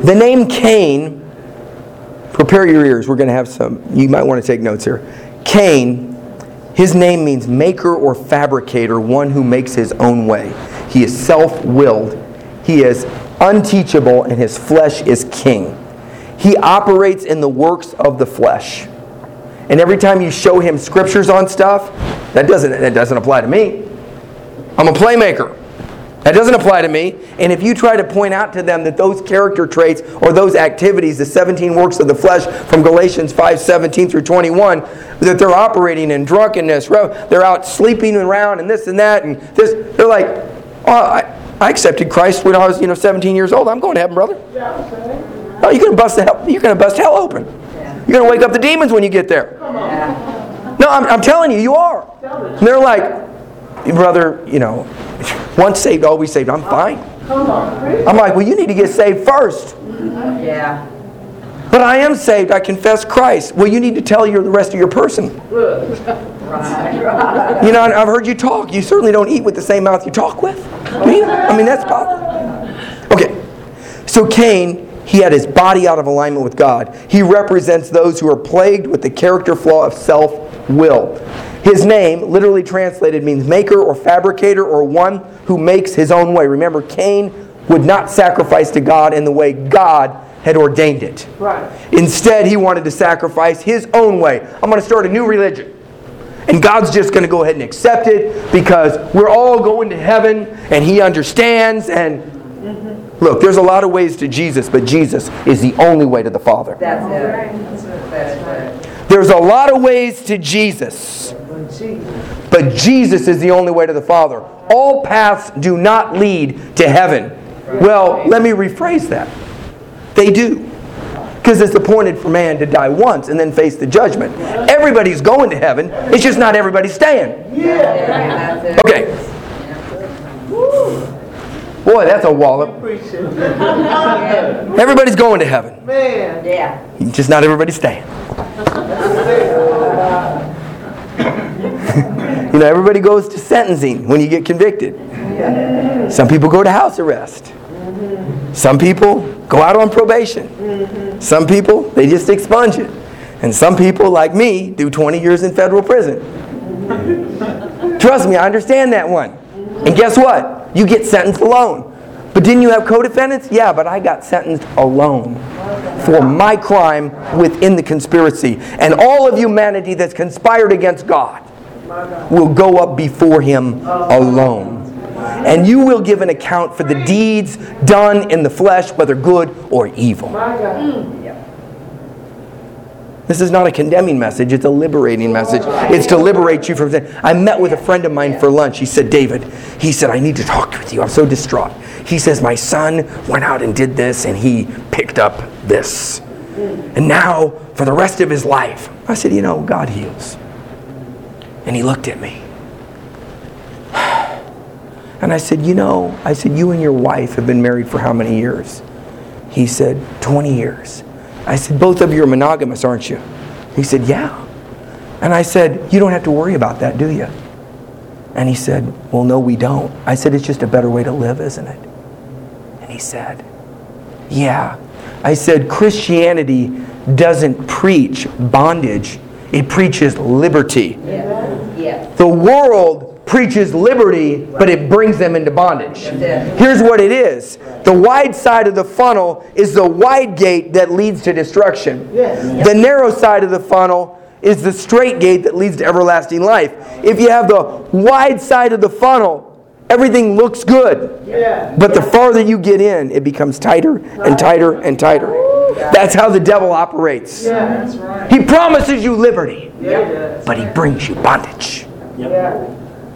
The name Cain, prepare your ears. We're going to have some, you might want to take notes here. Cain, his name means maker or fabricator, one who makes his own way. He is self willed, he is unteachable, and his flesh is king. He operates in the works of the flesh. And every time you show him scriptures on stuff, that doesn't, that doesn't apply to me. I'm a playmaker. That doesn't apply to me. And if you try to point out to them that those character traits or those activities, the 17 works of the flesh from Galatians 5 17 through 21, that they're operating in drunkenness, they're out sleeping around and this and that, and this, they're like, oh, I, I accepted Christ when I was, you know, 17 years old. I'm going to heaven, brother. Oh, you're gonna bust the hell, you're gonna bust hell open. You're gonna wake up the demons when you get there. No, I'm, I'm telling you, you are. And they're like, brother, you know, once saved, always saved. I'm fine. I'm like, well, you need to get saved first. Yeah. But I am saved. I confess Christ. Well, you need to tell your, the rest of your person. You know, I've heard you talk. You certainly don't eat with the same mouth you talk with. Do you? I mean, that's possible. Okay. So Cain, he had his body out of alignment with God. He represents those who are plagued with the character flaw of self will. His name, literally translated, means maker or fabricator or one who makes his own way. Remember, Cain would not sacrifice to God in the way God had ordained it. Right. Instead, he wanted to sacrifice his own way. I'm going to start a new religion. And God's just going to go ahead and accept it because we're all going to heaven and he understands. And look, there's a lot of ways to Jesus, but Jesus is the only way to the Father. That's it. That's it. There's a lot of ways to Jesus, but Jesus is the only way to the Father. All paths do not lead to heaven. Well, let me rephrase that. They do. Because it's appointed for man to die once and then face the judgment. Everybody's going to heaven, it's just not everybody staying. It. Okay. Boy, that's a wallop. Everybody's going to heaven, Man. Yeah. just not everybody staying. you know, everybody goes to sentencing when you get convicted. Some people go to house arrest. Some people go out on probation. Mm-hmm. Some people, they just expunge it. And some people, like me, do 20 years in federal prison. Trust me, I understand that one. And guess what? You get sentenced alone. But didn't you have co-defendants? Yeah, but I got sentenced alone for my crime within the conspiracy. And all of humanity that's conspired against God will go up before him oh. alone. And you will give an account for the deeds done in the flesh, whether good or evil. Mm. This is not a condemning message, it's a liberating message. It's to liberate you from sin. I met with a friend of mine for lunch. He said, David, he said, I need to talk with you. I'm so distraught. He says, My son went out and did this and he picked up this. And now, for the rest of his life, I said, You know, God heals. And he looked at me. And I said, You know, I said, You and your wife have been married for how many years? He said, 20 years. I said, Both of you are monogamous, aren't you? He said, Yeah. And I said, You don't have to worry about that, do you? And he said, Well, no, we don't. I said, It's just a better way to live, isn't it? And he said, Yeah. I said, Christianity doesn't preach bondage, it preaches liberty. Yeah. Yeah. The world preaches liberty, but it brings them into bondage. Here's what it is the wide side of the funnel is the wide gate that leads to destruction. The narrow side of the funnel is the straight gate that leads to everlasting life. If you have the wide side of the funnel, everything looks good. Yeah. But the farther you get in, it becomes tighter and tighter and tighter. That's how the devil operates. Yeah. Right. He promises you liberty, Yeah. but he brings you bondage. Yeah.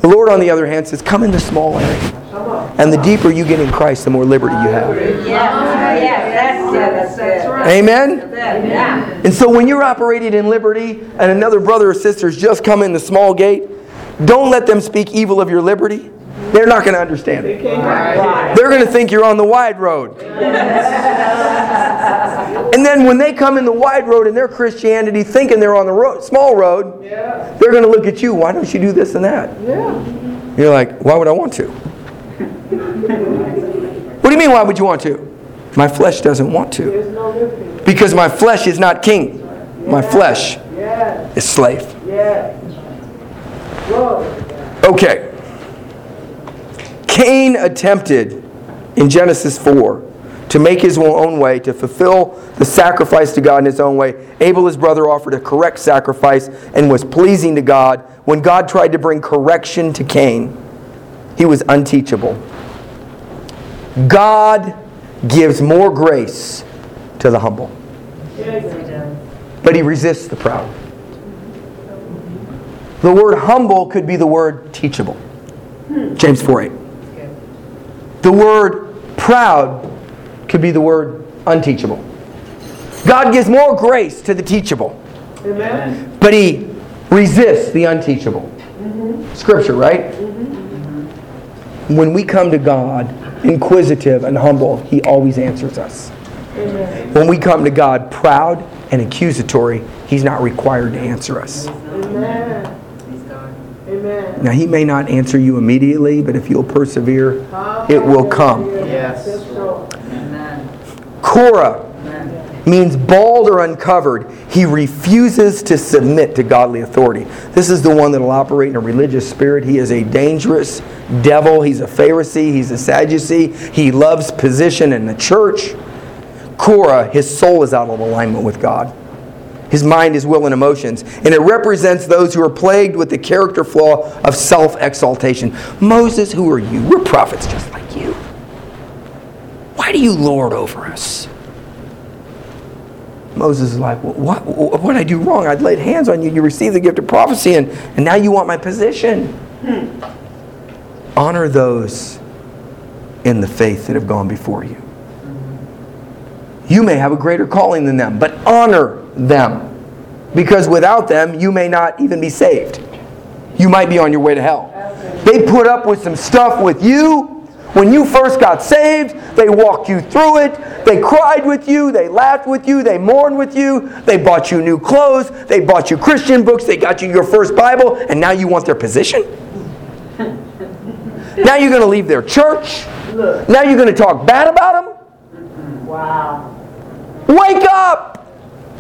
The Lord, on the other hand, says, Come in the small area. And the deeper you get in Christ, the more liberty you have. Yeah. Yeah. That's it. That's right. Amen? And so when you're operating in liberty and another brother or sister has just come in the small gate, don't let them speak evil of your liberty. They're not going to understand it. They're going to think you're on the wide road. And then when they come in the wide road in their Christianity thinking they're on the road, small road, they're going to look at you. Why don't you do this and that? You're like, why would I want to? What do you mean, why would you want to? My flesh doesn't want to. There's no liberty. Because my flesh is not king. My flesh is slave. Okay. Cain attempted in Genesis 4 to make his own way, to fulfill the sacrifice to God in his own way. Abel, his brother, offered a correct sacrifice and was pleasing to God. When God tried to bring correction to Cain, he was unteachable. God gives more grace to the humble, but he resists the proud. The word humble could be the word teachable. James 4 8. The word proud could be the word unteachable. God gives more grace to the teachable, Amen. but he resists the unteachable. Mm-hmm. Scripture, right? Mm-hmm. When we come to God inquisitive and humble, he always answers us. Amen. When we come to God proud and accusatory, he's not required to answer us. Amen. Amen. Now, he may not answer you immediately, but if you'll persevere, it will come. Yes. Yes, Korah means bald or uncovered. He refuses to submit to godly authority. This is the one that will operate in a religious spirit. He is a dangerous devil. He's a Pharisee. He's a Sadducee. He loves position in the church. Korah, his soul is out of alignment with God. His mind, his will, and emotions. And it represents those who are plagued with the character flaw of self exaltation. Moses, who are you? We're prophets just like you. Why do you lord over us? Moses is like, what, what, did I do wrong? I'd laid hands on you. You received the gift of prophecy, and, and now you want my position. Hmm. Honor those in the faith that have gone before you. You may have a greater calling than them, but honor them. Because without them, you may not even be saved. You might be on your way to hell. They put up with some stuff with you when you first got saved. They walked you through it. They cried with you. They laughed with you. They mourned with you. They bought you new clothes. They bought you Christian books. They got you your first Bible. And now you want their position? Now you're going to leave their church? Look. Now you're going to talk bad about them? Wow. Wake up!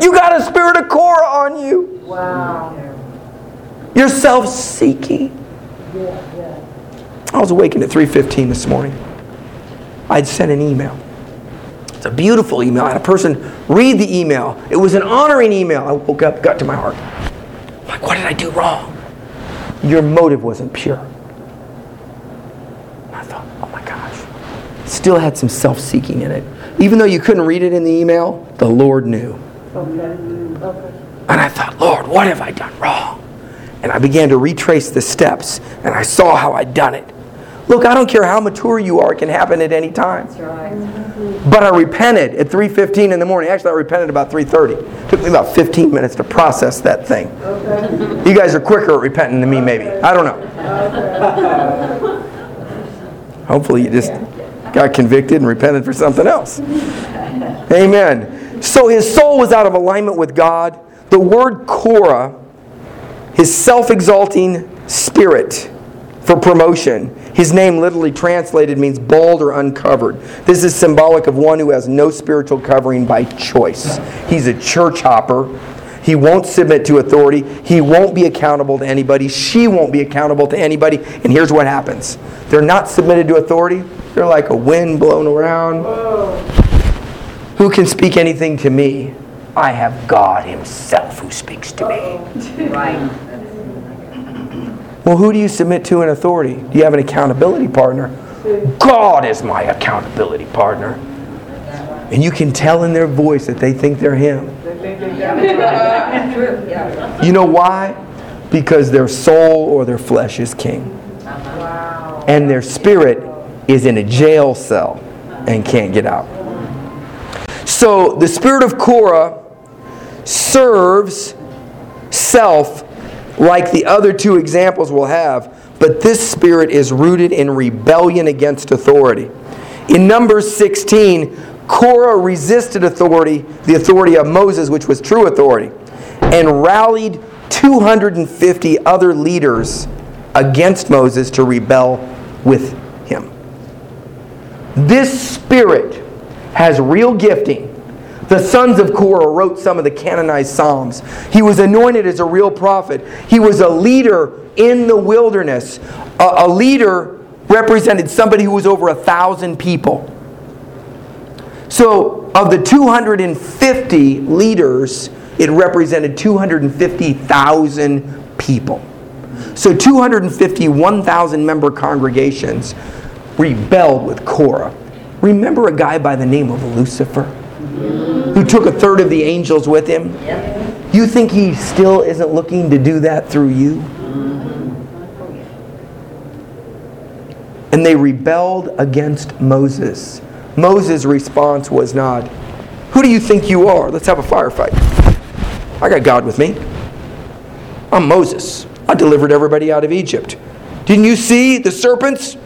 You got a spirit of Korah on you. Wow. You're self-seeking. Yeah, yeah. I was awakened at 3:15 this morning. I'd sent an email. It's a beautiful email. I had a person read the email. It was an honoring email. I woke up, got to my heart. I'm like, what did I do wrong? Your motive wasn't pure. And I thought, oh my gosh. Still had some self-seeking in it. Even though you couldn't read it in the email, the Lord knew. Okay. Okay. And I thought, Lord, what have I done wrong? And I began to retrace the steps, and I saw how I'd done it. Look, I don't care how mature you are, it can happen at any time. Mm-hmm. But I repented at 3.15 in the morning. Actually, I repented about 3.30. It took me about 15 minutes to process that thing. Okay. You guys are quicker at repenting than me, maybe. I don't know. Hopefully you just got convicted and repented for something else. Amen. So his soul was out of alignment with God. The word Korah, his self exalting spirit for promotion, his name literally translated means bald or uncovered. This is symbolic of one who has no spiritual covering by choice. He's a church hopper. He won't submit to authority. He won't be accountable to anybody. She won't be accountable to anybody. And here's what happens they're not submitted to authority. They're like a wind blown around. Who can speak anything to me? I have God Himself who speaks to me. Right. Well, who do you submit to in authority? Do you have an accountability partner? God is my accountability partner. And you can tell in their voice that they think they're Him. They think they got it right. True, yeah. You know why? Because their soul or their flesh is king. And their spirit is in a jail cell and can't get out. So the spirit of Korah serves self like the other two examples we'll have, but this spirit is rooted in rebellion against authority. In Numbers 16, Korah resisted authority, the authority of Moses, which was true authority, and rallied 250 other leaders against Moses to rebel with him. This spirit has real gifting. The sons of Korah wrote some of the canonized Psalms. He was anointed as a real prophet. He was a leader in the wilderness. A, a leader represented somebody who was over a thousand people. So, of the 250 leaders, it represented 250,000 people. So, 250 1,000 member congregations rebelled with Korah. Remember a guy by the name of Lucifer who took a third of the angels with him? You think he still isn't looking to do that through you? And they rebelled against Moses. Moses' response was not, Who do you think you are? Let's have a firefight. I got God with me. I'm Moses. I delivered everybody out of Egypt. Didn't you see the serpents?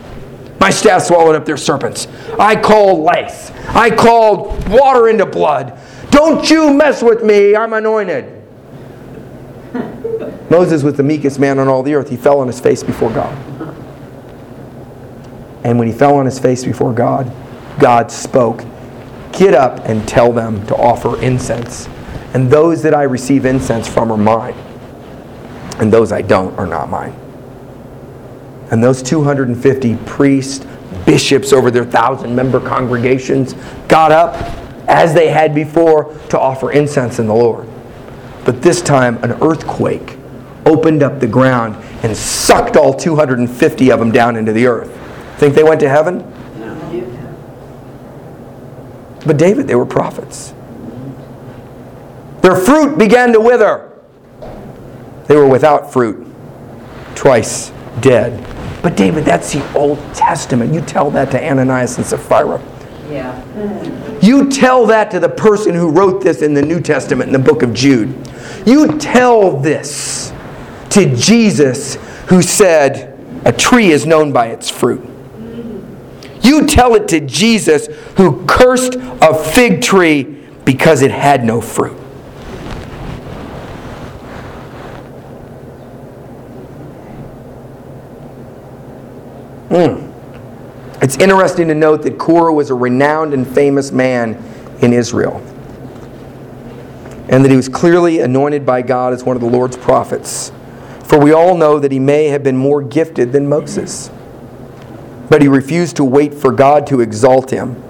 My staff swallowed up their serpents. I called lice. I called water into blood. Don't you mess with me. I'm anointed. Moses was the meekest man on all the earth. He fell on his face before God. And when he fell on his face before God, God spoke, Get up and tell them to offer incense. And those that I receive incense from are mine. And those I don't are not mine. And those 250 priests, bishops over their thousand member congregations got up as they had before to offer incense in the Lord. But this time, an earthquake opened up the ground and sucked all 250 of them down into the earth. Think they went to heaven? No. But David, they were prophets. Their fruit began to wither. They were without fruit, twice dead. But David, that's the Old Testament. You tell that to Ananias and Sapphira. Yeah. You tell that to the person who wrote this in the New Testament in the book of Jude. You tell this to Jesus who said, A tree is known by its fruit. You tell it to Jesus who cursed a fig tree because it had no fruit. Mm. It's interesting to note that Korah was a renowned and famous man in Israel. And that he was clearly anointed by God as one of the Lord's prophets. For we all know that he may have been more gifted than Moses. But he refused to wait for God to exalt him.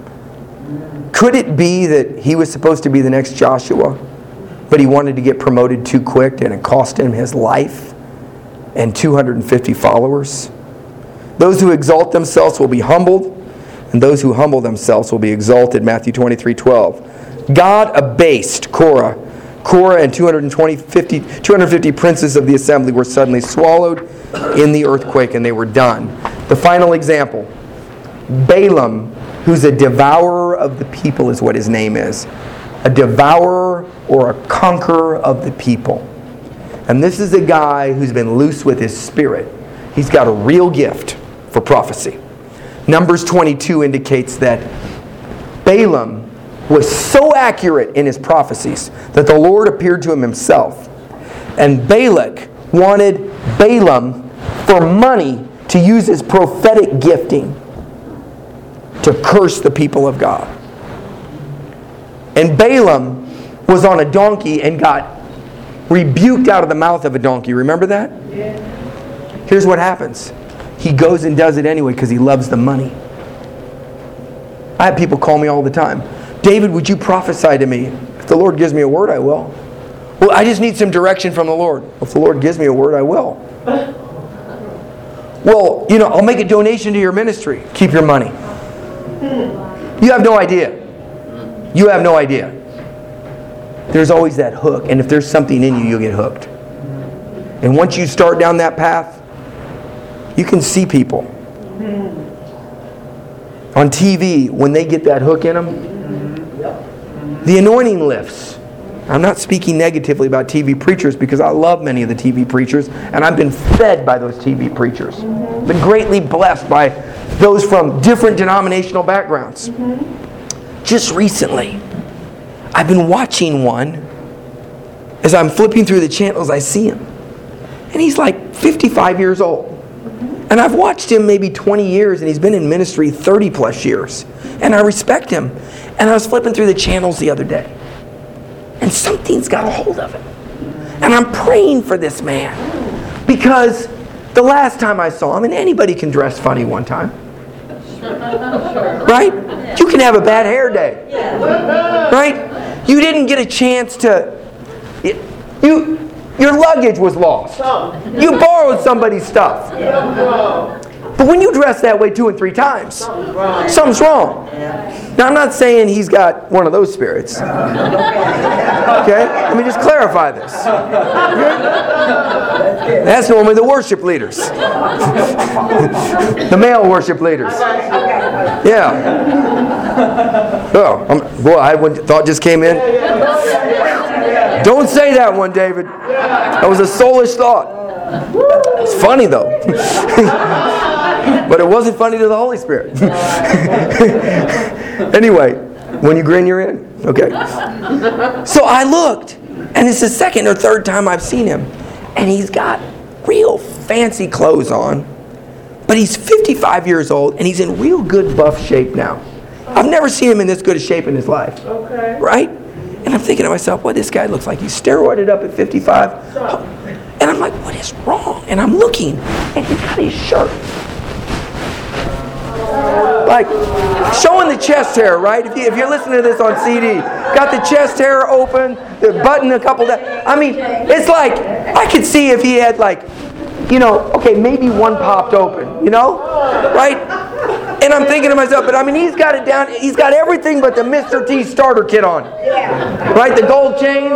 Could it be that he was supposed to be the next Joshua, but he wanted to get promoted too quick and it cost him his life and 250 followers? Those who exalt themselves will be humbled, and those who humble themselves will be exalted. Matthew 23 12. God abased Korah. Korah and 220, 50, 250 princes of the assembly were suddenly swallowed in the earthquake, and they were done. The final example Balaam, who's a devourer of the people, is what his name is. A devourer or a conqueror of the people. And this is a guy who's been loose with his spirit. He's got a real gift for prophecy. Numbers 22 indicates that Balaam was so accurate in his prophecies that the Lord appeared to him himself. And Balak wanted Balaam for money to use his prophetic gifting to curse the people of God. And Balaam was on a donkey and got rebuked out of the mouth of a donkey. Remember that? Yeah. Here's what happens he goes and does it anyway because he loves the money. I have people call me all the time. David, would you prophesy to me? If the Lord gives me a word, I will. Well, I just need some direction from the Lord. If the Lord gives me a word, I will. Well, you know, I'll make a donation to your ministry. Keep your money. You have no idea. You have no idea. There's always that hook, and if there's something in you, you'll get hooked. And once you start down that path, you can see people on TV when they get that hook in them. The anointing lifts. I'm not speaking negatively about TV preachers because I love many of the TV preachers and I've been fed by those TV preachers. Been greatly blessed by those from different denominational backgrounds. Just recently, I've been watching one. As I'm flipping through the channels, I see him. And he's like 55 years old. And I've watched him maybe 20 years, and he's been in ministry 30 plus years. And I respect him. And I was flipping through the channels the other day, and something's got a hold of him. And I'm praying for this man because the last time I saw him, and anybody can dress funny one time, right? You can have a bad hair day, right? You didn't get a chance to. You, your luggage was lost. You borrowed somebody's stuff. But when you dress that way two and three times, something's wrong. Now, I'm not saying he's got one of those spirits. Okay? Let me just clarify this. That's normally the worship leaders, the male worship leaders. Yeah. Oh, I'm, boy, I one thought just came in. Don't say that one, David. That was a soulish thought. It's funny though. but it wasn't funny to the Holy Spirit. anyway, when you grin, you're in. Okay. So I looked, and it's the second or third time I've seen him. And he's got real fancy clothes on, but he's 55 years old, and he's in real good buff shape now. I've never seen him in this good a shape in his life. Okay. Right? And I'm thinking to myself, what this guy looks like. He's steroided up at 55. And I'm like, what is wrong? And I'm looking, and he's got his shirt. Like, showing the chest hair, right? If, you, if you're listening to this on CD, got the chest hair open, the button a couple that I mean, it's like, I could see if he had like, you know, okay, maybe one popped open, you know? Right? And I'm thinking to myself, but I mean, he's got it down. He's got everything but the Mr. T starter kit on. Right? The gold chains.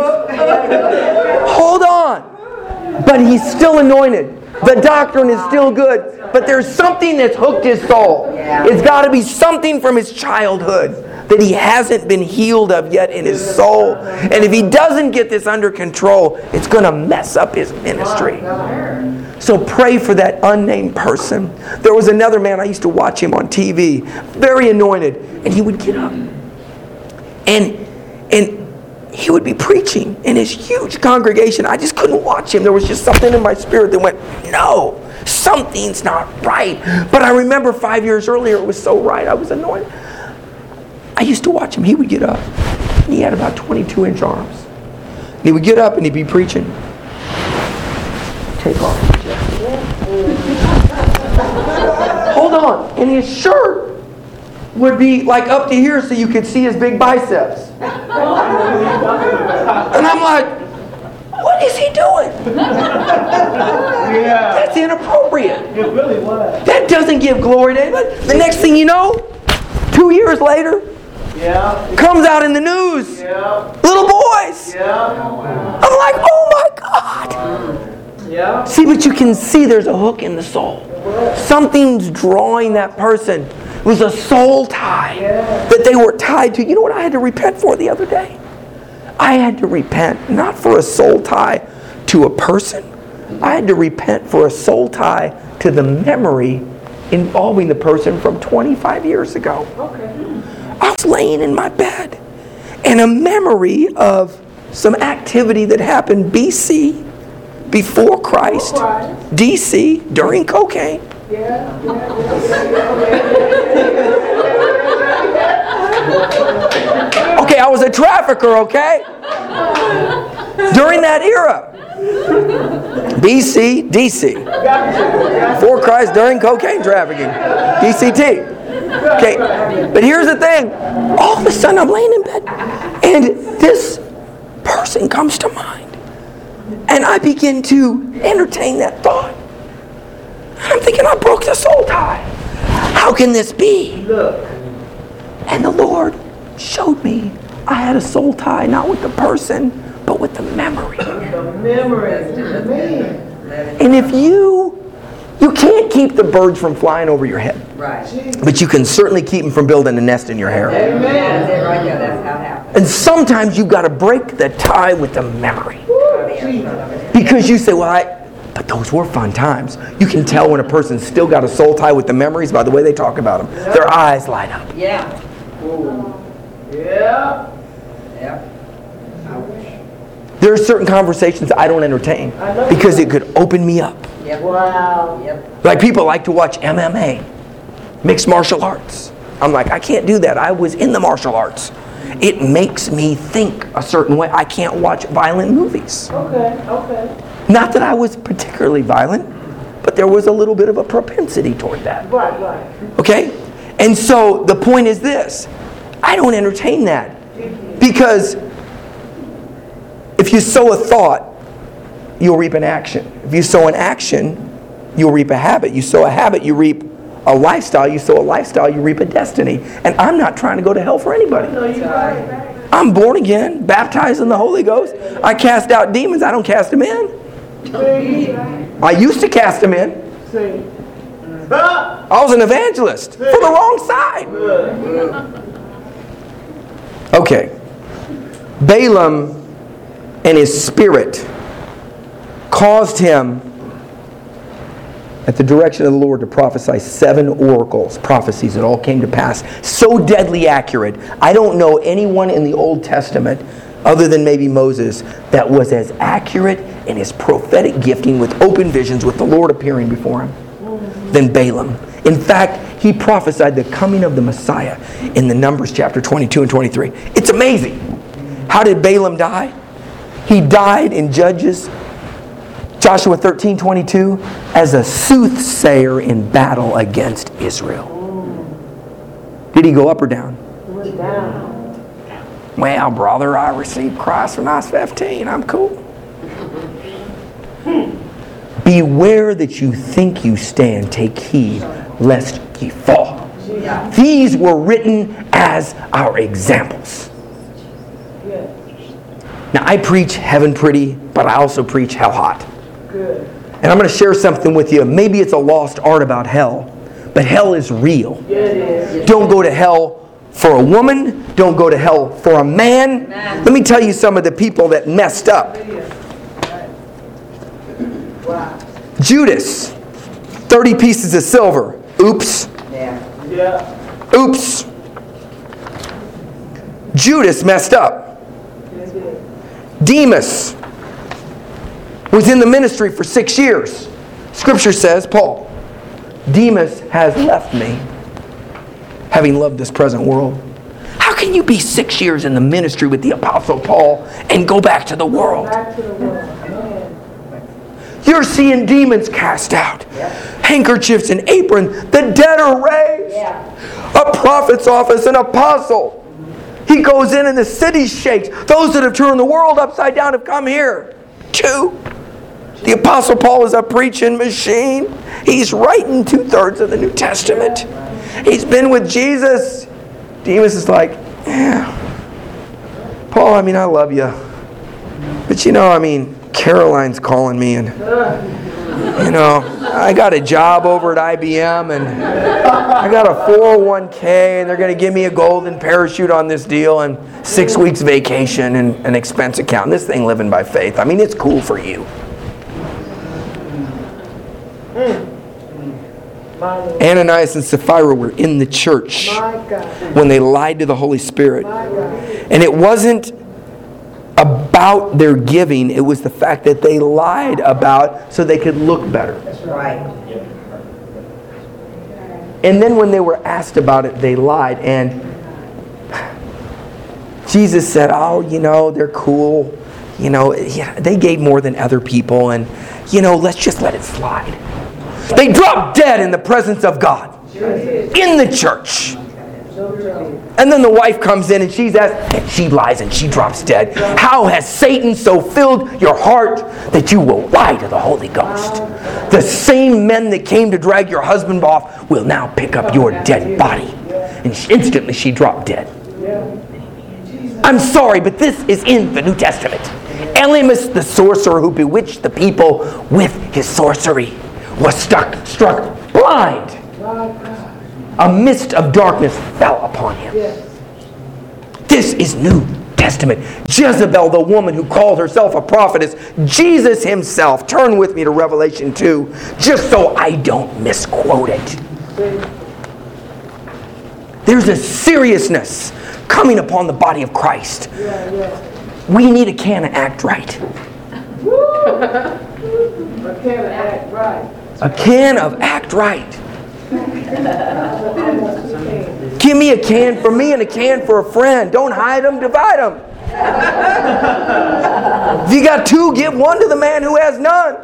Hold on. But he's still anointed. The doctrine is still good. But there's something that's hooked his soul. It's got to be something from his childhood that he hasn't been healed of yet in his soul. And if he doesn't get this under control, it's going to mess up his ministry. So pray for that unnamed person. There was another man, I used to watch him on TV, very anointed, and he would get up. And and he would be preaching in his huge congregation. I just couldn't watch him. There was just something in my spirit that went, no, something's not right. But I remember five years earlier, it was so right. I was anointed. I used to watch him. He would get up, he had about 22 inch arms. And he would get up and he'd be preaching. Take off on. And his shirt would be like up to here so you could see his big biceps. And I'm like, what is he doing? That's inappropriate. It really was. That doesn't give glory to anybody. The next thing you know, two years later, Yeah. comes out in the news. Yeah. Little boys. Yeah. I'm like, oh my God. Yeah. See, but you can see there's a hook in the soul. Something's drawing that person. It was a soul tie that they were tied to. You know what I had to repent for the other day? I had to repent not for a soul tie to a person. I had to repent for a soul tie to the memory involving the person from 25 years ago. I was laying in my bed and a memory of some activity that happened BC, before Christ, DC, during cocaine. Okay, I was a trafficker, okay? During that era. BC, DC. Before Christ, during cocaine trafficking. DCT. Okay, but here's the thing. All of a sudden, I'm laying in bed, and this person comes to mind. And I begin to entertain that thought. I'm thinking, I broke the soul tie. How can this be? Look. And the Lord showed me I had a soul tie, not with the person, but with the memory. The memory. Man. And if you, you can't keep the birds from flying over your head, Right. but you can certainly keep them from building a nest in your hair. Amen. it right there. That's how it happens. And sometimes you've got to break the tie with the memory. Because you say, well, I, but those were fun times. You can tell when a person's still got a soul tie with the memories by the way they talk about them. Their eyes light up. Yeah. Yeah. Yeah. There are certain conversations I don't entertain because it could open me up. Yep. Wow. Yep. Like people like to watch MMA, mixed martial arts. I'm like, I can't do that. I was in the martial arts. It makes me think a certain way. I can't watch violent movies. Okay, okay. Not that I was particularly violent, but there was a little bit of a propensity toward that. Right, right. Okay? And so the point is this I don't entertain that. Because if you sow a thought, you'll reap an action. If you sow an action, you'll reap a habit. You sow a habit, you reap a lifestyle. You sow a lifestyle, you reap a destiny. And I'm not trying to go to hell for anybody. No, you right. I'm born again, baptized in the Holy Ghost. I cast out demons, I don't cast them in. I used to cast them in. see. I was an evangelist for the wrong side. Okay. Balaam and his spirit caused him, at the direction of the Lord, to prophesy seven oracles, prophecies that all came to pass. So deadly accurate. I don't know anyone in the Old Testament, other than maybe Moses, that was as accurate in his prophetic gifting with open visions, with the Lord appearing before him, than Balaam. In fact, he prophesied the coming of the Messiah in the Numbers chapter 22 and 23. It's amazing. How did Balaam die? He died in Judges, Joshua 13 22, as a soothsayer in battle against Israel. Did he go up or down? Down. Well, brother, I received Christ when I was 15. I'm cool. Beware that you think you stand, take heed lest ye fall. These were written as our examples. Now, I preach heaven pretty, but I also preach hell hot. Good. And I'm going to share something with you. Maybe it's a lost art about hell, but hell is real. Yeah, it is. Don't go to hell for a woman. Don't go to hell for a man. Let me tell you some of the people that messed up. Wow. Judas, 30 pieces of silver. Oops. Yeah. Yeah, Oops. Judas messed up. Demas was in the ministry for six years. Scripture says, Paul, Demas has left me, having loved this present world. How can you be six years in the ministry with the Apostle Paul and go back to the world? Back to the world. Man. You're seeing demons cast out, handkerchiefs and apron, the dead are raised. Yeah. A prophet's office, an apostle. He goes in and the city shakes. Those that have turned the world upside down have come here. Two. The apostle Paul is a preaching machine. He's writing two thirds of the New Testament. He's been with Jesus. Demas is like, yeah. Paul, I mean, I love you. But you know, I mean, Caroline's calling me and you know, I got a job over at IBM and I got a 401k and they're going to give me a golden parachute on this deal and six weeks vacation and an expense account. This thing living by faith. I mean, it's cool for you. My Lord. Ananias and Sapphira were in the church when they lied to the Holy Spirit. And it wasn't about their giving, it was the fact that they lied about so they could look better. Right. And then when they were asked about it, they lied. And Jesus said, Oh, you know, they're cool. You know, yeah, they gave more than other people. And, you know, let's just let it slide. They dropped dead in the presence of God in the church. And then the wife comes in and she's asked, and she lies and she drops dead. How has Satan so filled your heart that you will lie to the Holy Ghost? The same men that came to drag your husband off will now pick up your dead body. And she- instantly she dropped dead. I'm sorry, but this is in the New Testament. Elymas, the sorcerer who bewitched the people with his sorcery, was stuck, struck blind. A mist of darkness fell upon him. This is New Testament. Jezebel, the woman who called herself a prophetess, Jesus himself. Turn with me to Revelation 2, just so I don't misquote it. There's a seriousness coming upon the body of Christ. We need a can of act right. A can of act right. A can of Act Right. Almost two cans. Give me a can for me and a can for a friend. Don't hide them, divide them. If you got two, give one to the man who has none.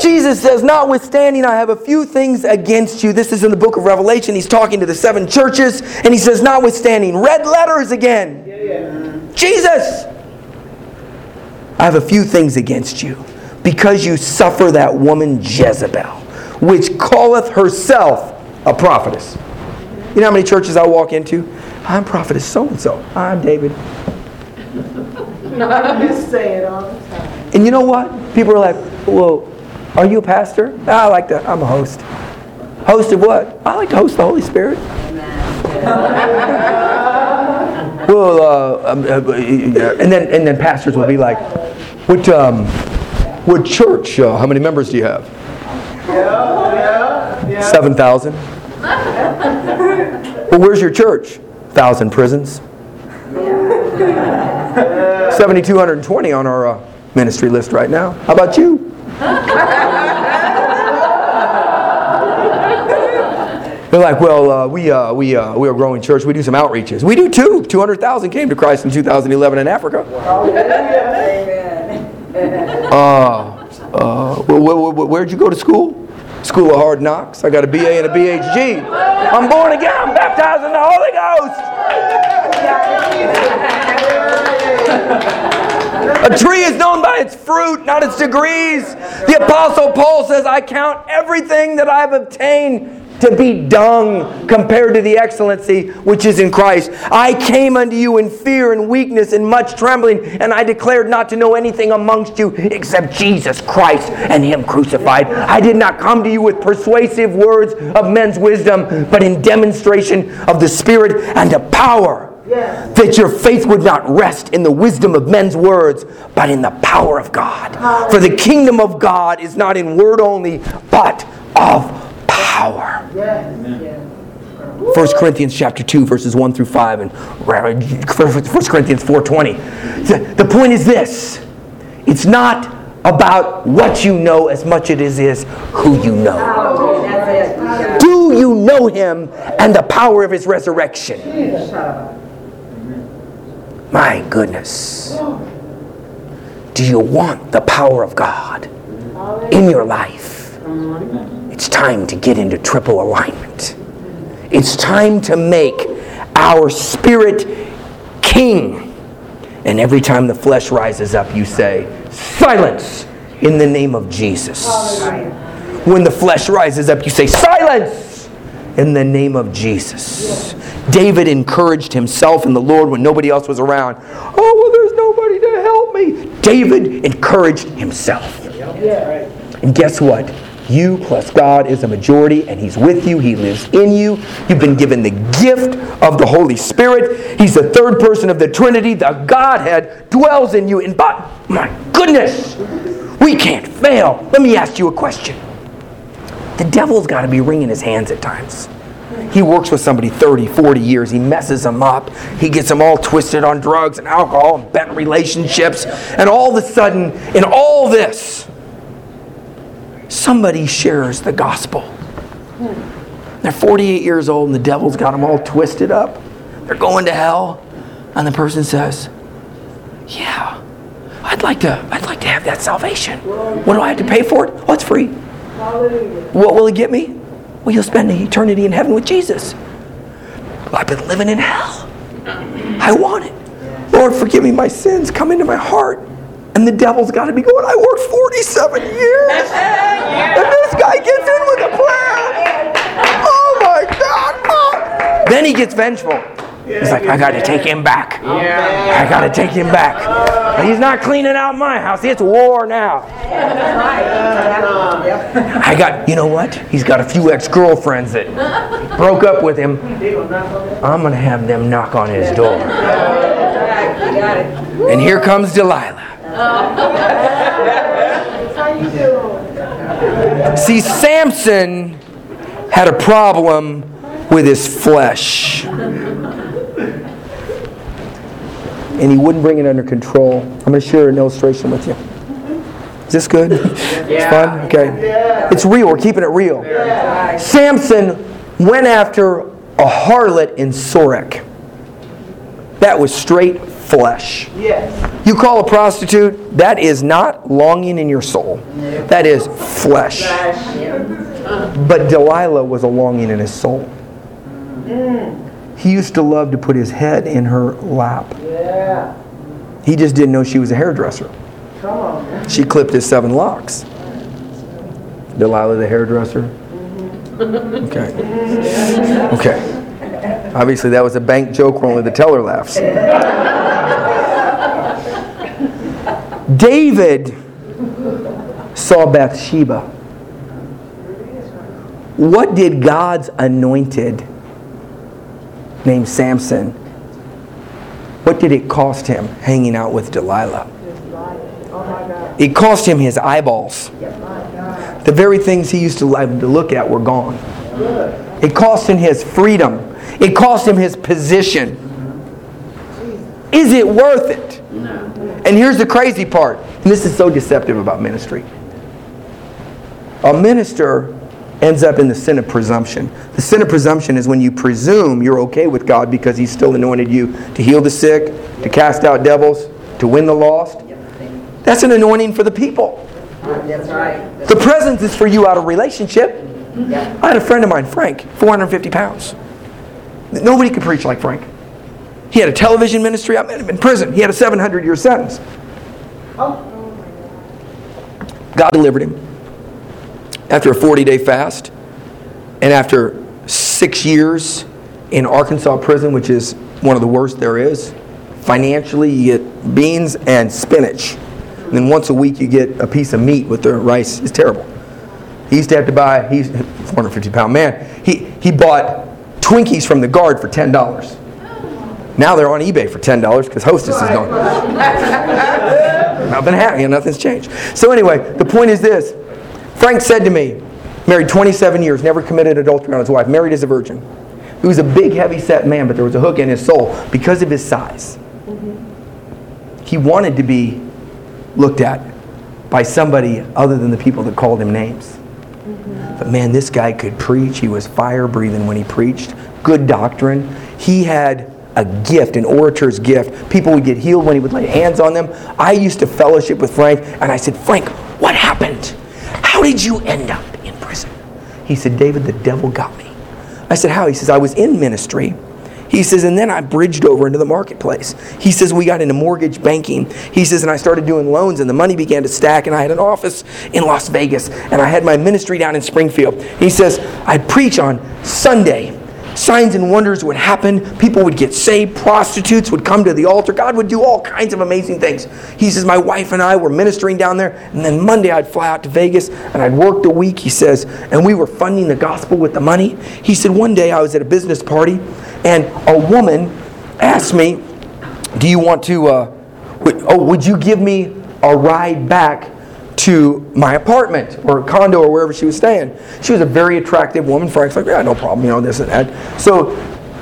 Jesus says, Notwithstanding, I have a few things against you. This is in the book of Revelation. He's talking to the seven churches, and he says, Notwithstanding, red letters again. Jesus, I have a few things against you, because you suffer that woman Jezebel, which calleth herself a prophetess. You know how many churches I walk into? I'm prophetess so and so. I'm David. I just say it all the time. And you know what? People are like, well, are you a pastor? "Ah, I like to, I'm a host. Host of what? I like to host the Holy Spirit. well, uh, um, uh, and then and then pastors will be like, what um, what church? Uh, how many members do you have? Seven thousand. well, where's your church? Thousand prisons. 7,220 on our uh, ministry list right now. How about you? They're like, well, uh, we, uh, we, uh, we are a growing church. We do some outreaches. We do too. 200,000 came to Christ in 2011 in Africa. Uh, uh, wh- wh- wh- where'd you go to school? School of Hard Knocks. I got a BA and a BHG. I'm born again. I'm baptized in the Holy Ghost. A tree is known by its fruit, not its degrees. The Apostle Paul says, I count everything that I've obtained to be dung compared to the excellency which is in Christ. I came unto you in fear and weakness and much trembling, and I declared not to know anything amongst you except Jesus Christ and Him crucified. I did not come to you with persuasive words of men's wisdom, but in demonstration of the Spirit and of power that your faith would not rest in the wisdom of men's words, but in the power of God. For the kingdom of God is not in word only, but of power. 1 Corinthians chapter 2 verses 1 through 5 and 1 Corinthians 4:20. The, the point is this. It's not about what you know as much as it is who you know. That's it. You got it. Do you know him and the power of his resurrection? My goodness. Do you want the power of God in your life? It's time to get into triple alignment. It's time to make our spirit king. And every time the flesh rises up, you say, Silence in the name of Jesus. When the flesh rises up, you say, Silence in the name of Jesus. David encouraged himself in the Lord when nobody else was around. Oh, well, there's nobody to help me. David encouraged himself. And guess what? You plus God is a majority, and He's with you. He lives in you. You've been given the gift of the Holy Spirit. He's the third person of the Trinity. The Godhead dwells in you. And but my goodness, we can't fail. Let me ask you a question. The devil's got to be wringing his hands at times. He works with somebody 30, 40 years. He messes them up. He gets them all twisted on drugs and alcohol and bent relationships. And all of a sudden, in all this, somebody shares the gospel. They're 48 years old and the devil's got them all twisted up. They're going to hell. And the person says, Yeah, I'd like to, I'd like to have that salvation. What do I have to pay for it? Oh, it's free. What will it get me? Well, you'll spend eternity in heaven with Jesus. I've been living in hell. I want it. Lord, forgive me my sins. Come into my heart. And the devil's got to be going, I worked 47 years. And this guy gets in with a plan. Oh my God. God. Then he gets vengeful. He's like, I got to take him back. I got to take him back. He's not cleaning out my house. It's war now. I got, you know what? He's got a few ex girlfriends that broke up with him. I'm going to have them knock on his door. You got it. And here comes Delilah. How you doing? See, Samson had a problem with his flesh. and he wouldn't bring it under control. I'm going to share an illustration with you. Is this good? It's fun? Okay. Yeah. It's real. We're keeping it real. Samson went after a harlot in Sorek. That was straight flesh. Yes. You call a prostitute, that is not longing in your soul. That is flesh. But Delilah was a longing in his soul. Mm. He used to love to put his head in her lap. Yeah. He just didn't know she was a hairdresser. Come on. She clipped his seven locks. Delilah the hairdresser? Mm-hmm. Okay. Okay. Obviously, that was a bank joke where only the teller laughs. David saw Bathsheba. What did God's anointed, named Samson, what did it cost him hanging out with Delilah? It cost him his eyeballs. The very things he used to like to look at were gone. It cost him his freedom. It cost him his position. Is it worth it? No. And here's the crazy part, and this is so deceptive about ministry. A minister ends up in the sin of presumption. The sin of presumption is when you presume you're okay with God because He's still anointed you to heal the sick, to cast out devils, to win the lost. That's an anointing for the people. That's right. The presence is for you out of relationship. I had a friend of mine, Frank, 450 pounds. Nobody could preach like Frank. He had a television ministry. I met him in prison. He had a 700 year sentence. God delivered him after a 40 day fast and after six years in Arkansas prison, which is one of the worst there is. Financially, you get beans and spinach. And then once a week, you get a piece of meat with the rice. It's terrible. He used to have to buy, he's a 450 pound man. He, he bought Twinkies from the guard for $10. Now they're on eBay for $10 because Hostess is gone. I've been happy and nothing's changed. So anyway, the point is this. Frank said to me, married 27 years, never committed adultery on his wife, married as a virgin. He was a big, heavy-set man, but there was a hook in his soul because of his size. He wanted to be looked at by somebody other than the people that called him names. But man, this guy could preach. He was fire breathing when he preached. Good doctrine. He had a gift, an orator's gift. People would get healed when he would lay hands on them. I used to fellowship with Frank, and I said, Frank, what happened? How did you end up in prison? He said, David, the devil got me. I said, How? He says, I was in ministry. He says, and then I bridged over into the marketplace. He says, we got into mortgage banking. He says, and I started doing loans, and the money began to stack, and I had an office in Las Vegas, and I had my ministry down in Springfield. He says, I'd preach on Sunday. Signs and wonders would happen. People would get saved. Prostitutes would come to the altar. God would do all kinds of amazing things. He says, My wife and I were ministering down there. And then Monday I'd fly out to Vegas and I'd work the week, he says, and we were funding the gospel with the money. He said, One day I was at a business party and a woman asked me, Do you want to, uh, oh, would you give me a ride back to my apartment or condo or wherever she was staying. She was a very attractive woman. Frank's like, yeah, no problem, you know, this and that. So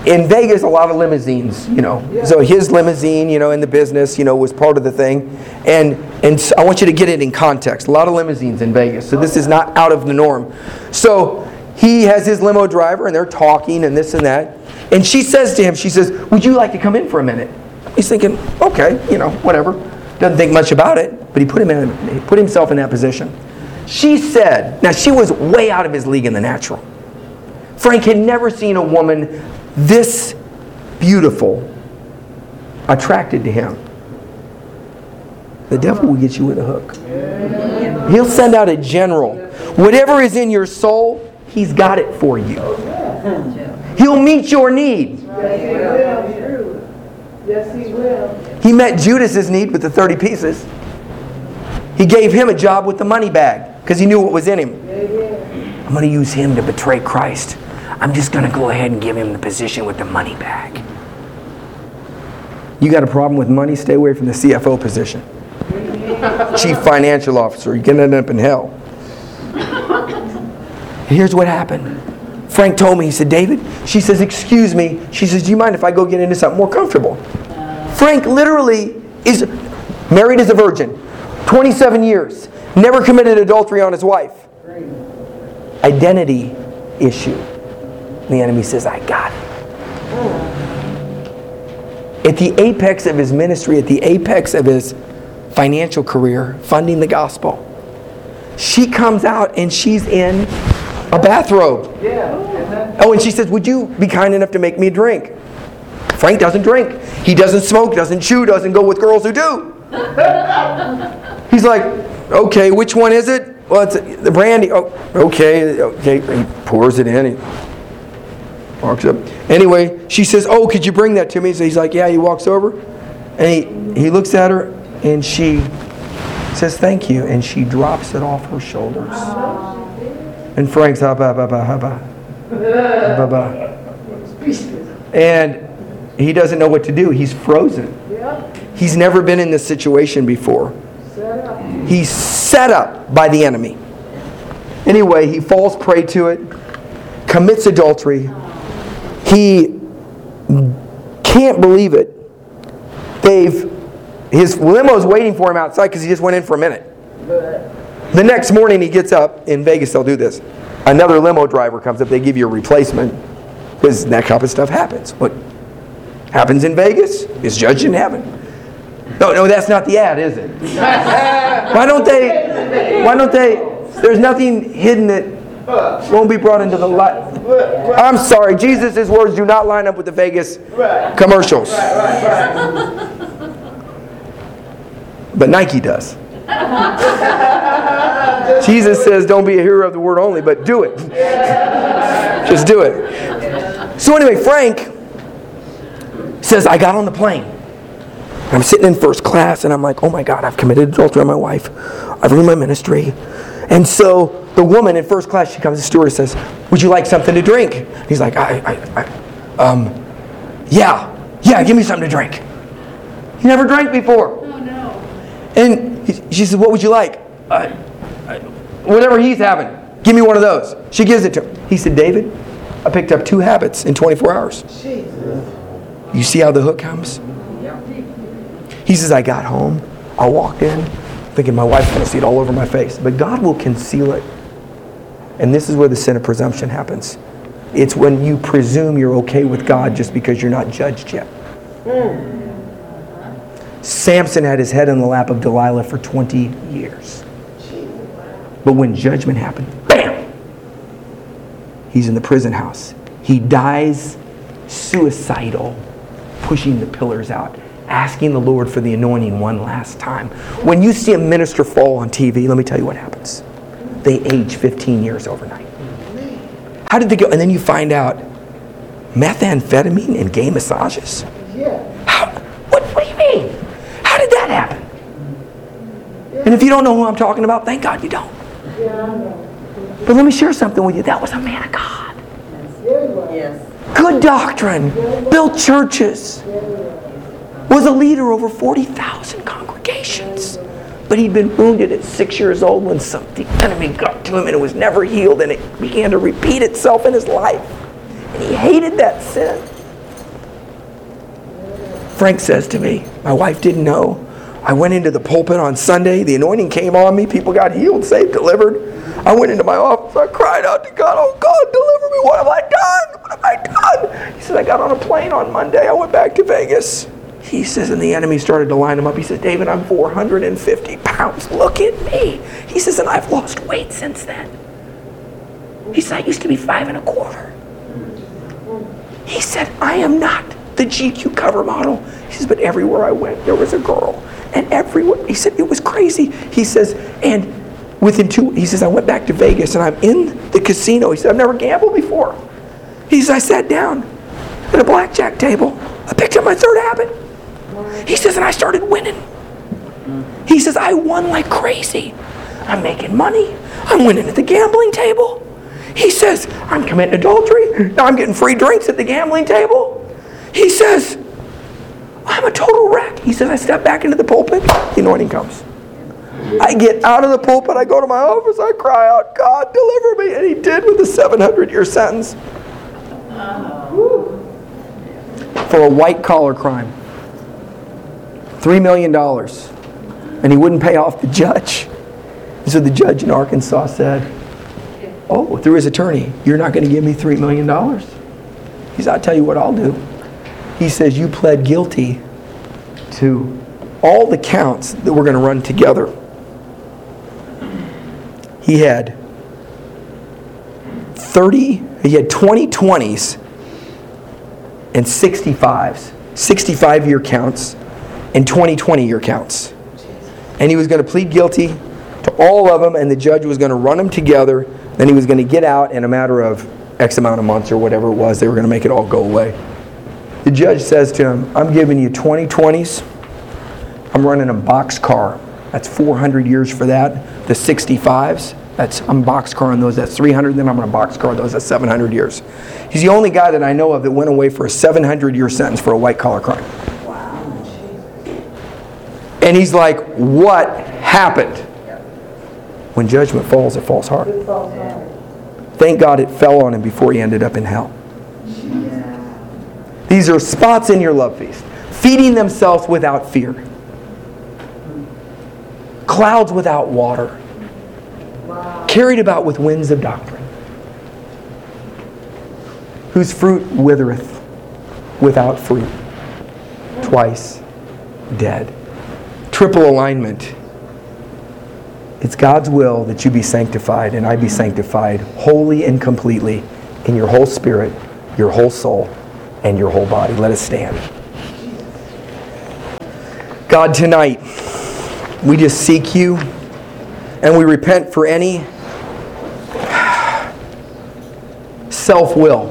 in Vegas, a lot of limousines, you know. So his limousine, you know, in the business, you know, was part of the thing. And and so I want you to get it in context. A lot of limousines in Vegas. So this is not out of the norm. So he has his limo driver and they're talking and this and that. And she says to him, she says, Would you like to come in for a minute? He's thinking, okay, you know, whatever. Doesn't think much about it, but he put him in he put himself in that position. She said, now she was way out of his league in the natural. Frank had never seen a woman this beautiful attracted to him. The devil will get you with a hook. He'll send out a general. Whatever is in your soul, he's got it for you. He'll meet your need. Yes, he will. He met Judas's need with the 30 pieces. He gave him a job with the money bag because he knew what was in him. I'm going to use him to betray Christ. I'm just going to go ahead and give him the position with the money bag. You got a problem with money? Stay away from the CFO position. Chief Financial Officer. You're going to end up in hell. Here's what happened. Frank told me, he said, David, she says, excuse me. She says, do you mind if I go get into something more comfortable? Frank literally is married as a virgin, 27 years, never committed adultery on his wife. Identity issue. The enemy says, I got it. At the apex of his ministry, at the apex of his financial career, funding the gospel, she comes out and she's in a bathrobe. Oh, and she says, Would you be kind enough to make me a drink? Frank doesn't drink. He doesn't smoke, doesn't chew, doesn't go with girls who do. He's like, Okay, which one is it? Well, it's the brandy. Oh, okay, okay. He pours it in. He walks up. Anyway, she says, Oh, could you bring that to me? So he's like, Yeah, he walks over. And he, he looks at her and she says, Thank you. And she drops it off her shoulders. And Frank's, ha ba ba ba ha ba. Ba ba. And he doesn't know what to do. He's frozen. He's never been in this situation before. He's set up by the enemy. Anyway, he falls prey to it, commits adultery. He can't believe it. They've his limo's waiting for him outside because he just went in for a minute. The next morning he gets up in Vegas. They'll do this. Another limo driver comes up. They give you a replacement because that kind of stuff happens. What happens in Vegas is judged in heaven. No, no, that's not the ad, is it? Why don't they? Why don't they? There's nothing hidden that won't be brought into the light. I'm sorry, Jesus' words do not line up with the Vegas commercials. But Nike does. Jesus says, don't be a hero of the word only, but do it. Just do it. So, anyway, Frank says, I got on the plane. I'm sitting in first class and I'm like, oh my God, I've committed adultery on my wife. I've ruined my ministry. And so the woman in first class, she comes to Stuart and says, Would you like something to drink? He's like, I, I, I um, yeah, yeah, give me something to drink. He never drank before. Oh, no. And he, she says, What would you like? Uh, uh, whatever he's having. Give me one of those. She gives it to him. He said, David, I picked up two habits in 24 hours. You see how the hook comes? He says, I got home. I walked in thinking my wife's going to see it all over my face. But God will conceal it. And this is where the sin of presumption happens. It's when you presume you're okay with God just because you're not judged yet. Samson had his head in the lap of Delilah for 20 years. But when judgment happened, bam! He's in the prison house. He dies suicidal, pushing the pillars out, asking the Lord for the anointing one last time. When you see a minister fall on TV, let me tell you what happens. They age 15 years overnight. How did they go? And then you find out methamphetamine and gay massages? Yeah. How, what, what do you mean? How did that happen? And if you don't know who I'm talking about, thank God you don't. Yeah, But let me share something with you. That was a man of God. Yes. Good doctrine, built churches, was a leader over 40,000 congregations. But he'd been wounded at six years old when some, the enemy got to him and it was never healed and it began to repeat itself in his life. And he hated that sin. Frank says to me, my wife didn't know. I went into the pulpit on Sunday. The anointing came on me. People got healed, saved, delivered. I went into my office. I cried out to God, Oh, God, deliver me. What have I done? I done? He said, I got on a plane on Monday. I went back to Vegas. He says, and the enemy started to line him up. He said, David, I'm 450 pounds. Look at me. He says, and I've lost weight since then. He said, I used to be five and a quarter. He said, I am not the GQ cover model. He says, but everywhere I went, there was a girl. And everywhere, he said, it was crazy. He says, and within two, he says, I went back to Vegas and I'm in the casino. He said, I've never gambled before. He says, I sat down at a blackjack table. I picked up my third habit. He says, and I started winning. He says, I won like crazy. I'm making money. I'm winning at the gambling table. He says, I'm committing adultery. Now I'm getting free drinks at the gambling table. He says, I'm a total wreck. He says, I step back into the pulpit, the anointing comes. I get out of the pulpit, I go to my office, I cry out, God, deliver me. And he did with a 700 year sentence for a white collar crime. $3 million. And he wouldn't pay off the judge. So the judge in Arkansas said, Oh, through his attorney, you're not going to give me $3 million? He said, I'll tell you what I'll do. He says, You pled guilty to all the counts that we're going to run together. He had 30, he had 20 20s and 65s, 65 year counts and 20 20 year counts. And he was going to plead guilty to all of them, and the judge was going to run them together. Then he was going to get out in a matter of X amount of months or whatever it was. They were going to make it all go away. The judge says to him, I'm giving you 20 20s. I'm running a box car. That's 400 years for that. The 65s, that's I'm box car on those. That's 300. Then I'm going to box car those. That's 700 years. He's the only guy that I know of that went away for a 700 year sentence for a white collar crime. And he's like, what happened? When judgment falls, it falls hard. Thank God it fell on him before he ended up in hell. These are spots in your love feast. Feeding themselves without fear. Clouds without water. Carried about with winds of doctrine. Whose fruit withereth without fruit. Twice dead. Triple alignment. It's God's will that you be sanctified and I be sanctified wholly and completely in your whole spirit, your whole soul, and your whole body. Let us stand. God, tonight, we just seek you and we repent for any self will.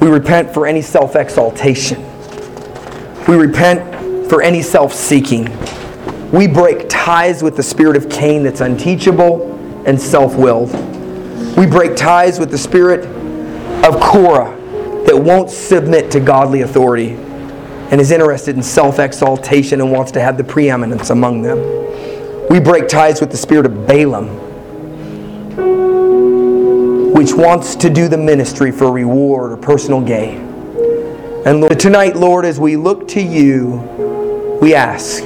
We repent for any self exaltation. We repent for any self seeking. We break ties with the spirit of Cain that's unteachable and self willed. We break ties with the spirit of Korah that won't submit to godly authority and is interested in self exaltation and wants to have the preeminence among them. We break ties with the spirit of Balaam, which wants to do the ministry for reward or personal gain. And Lord, tonight, Lord, as we look to you, we ask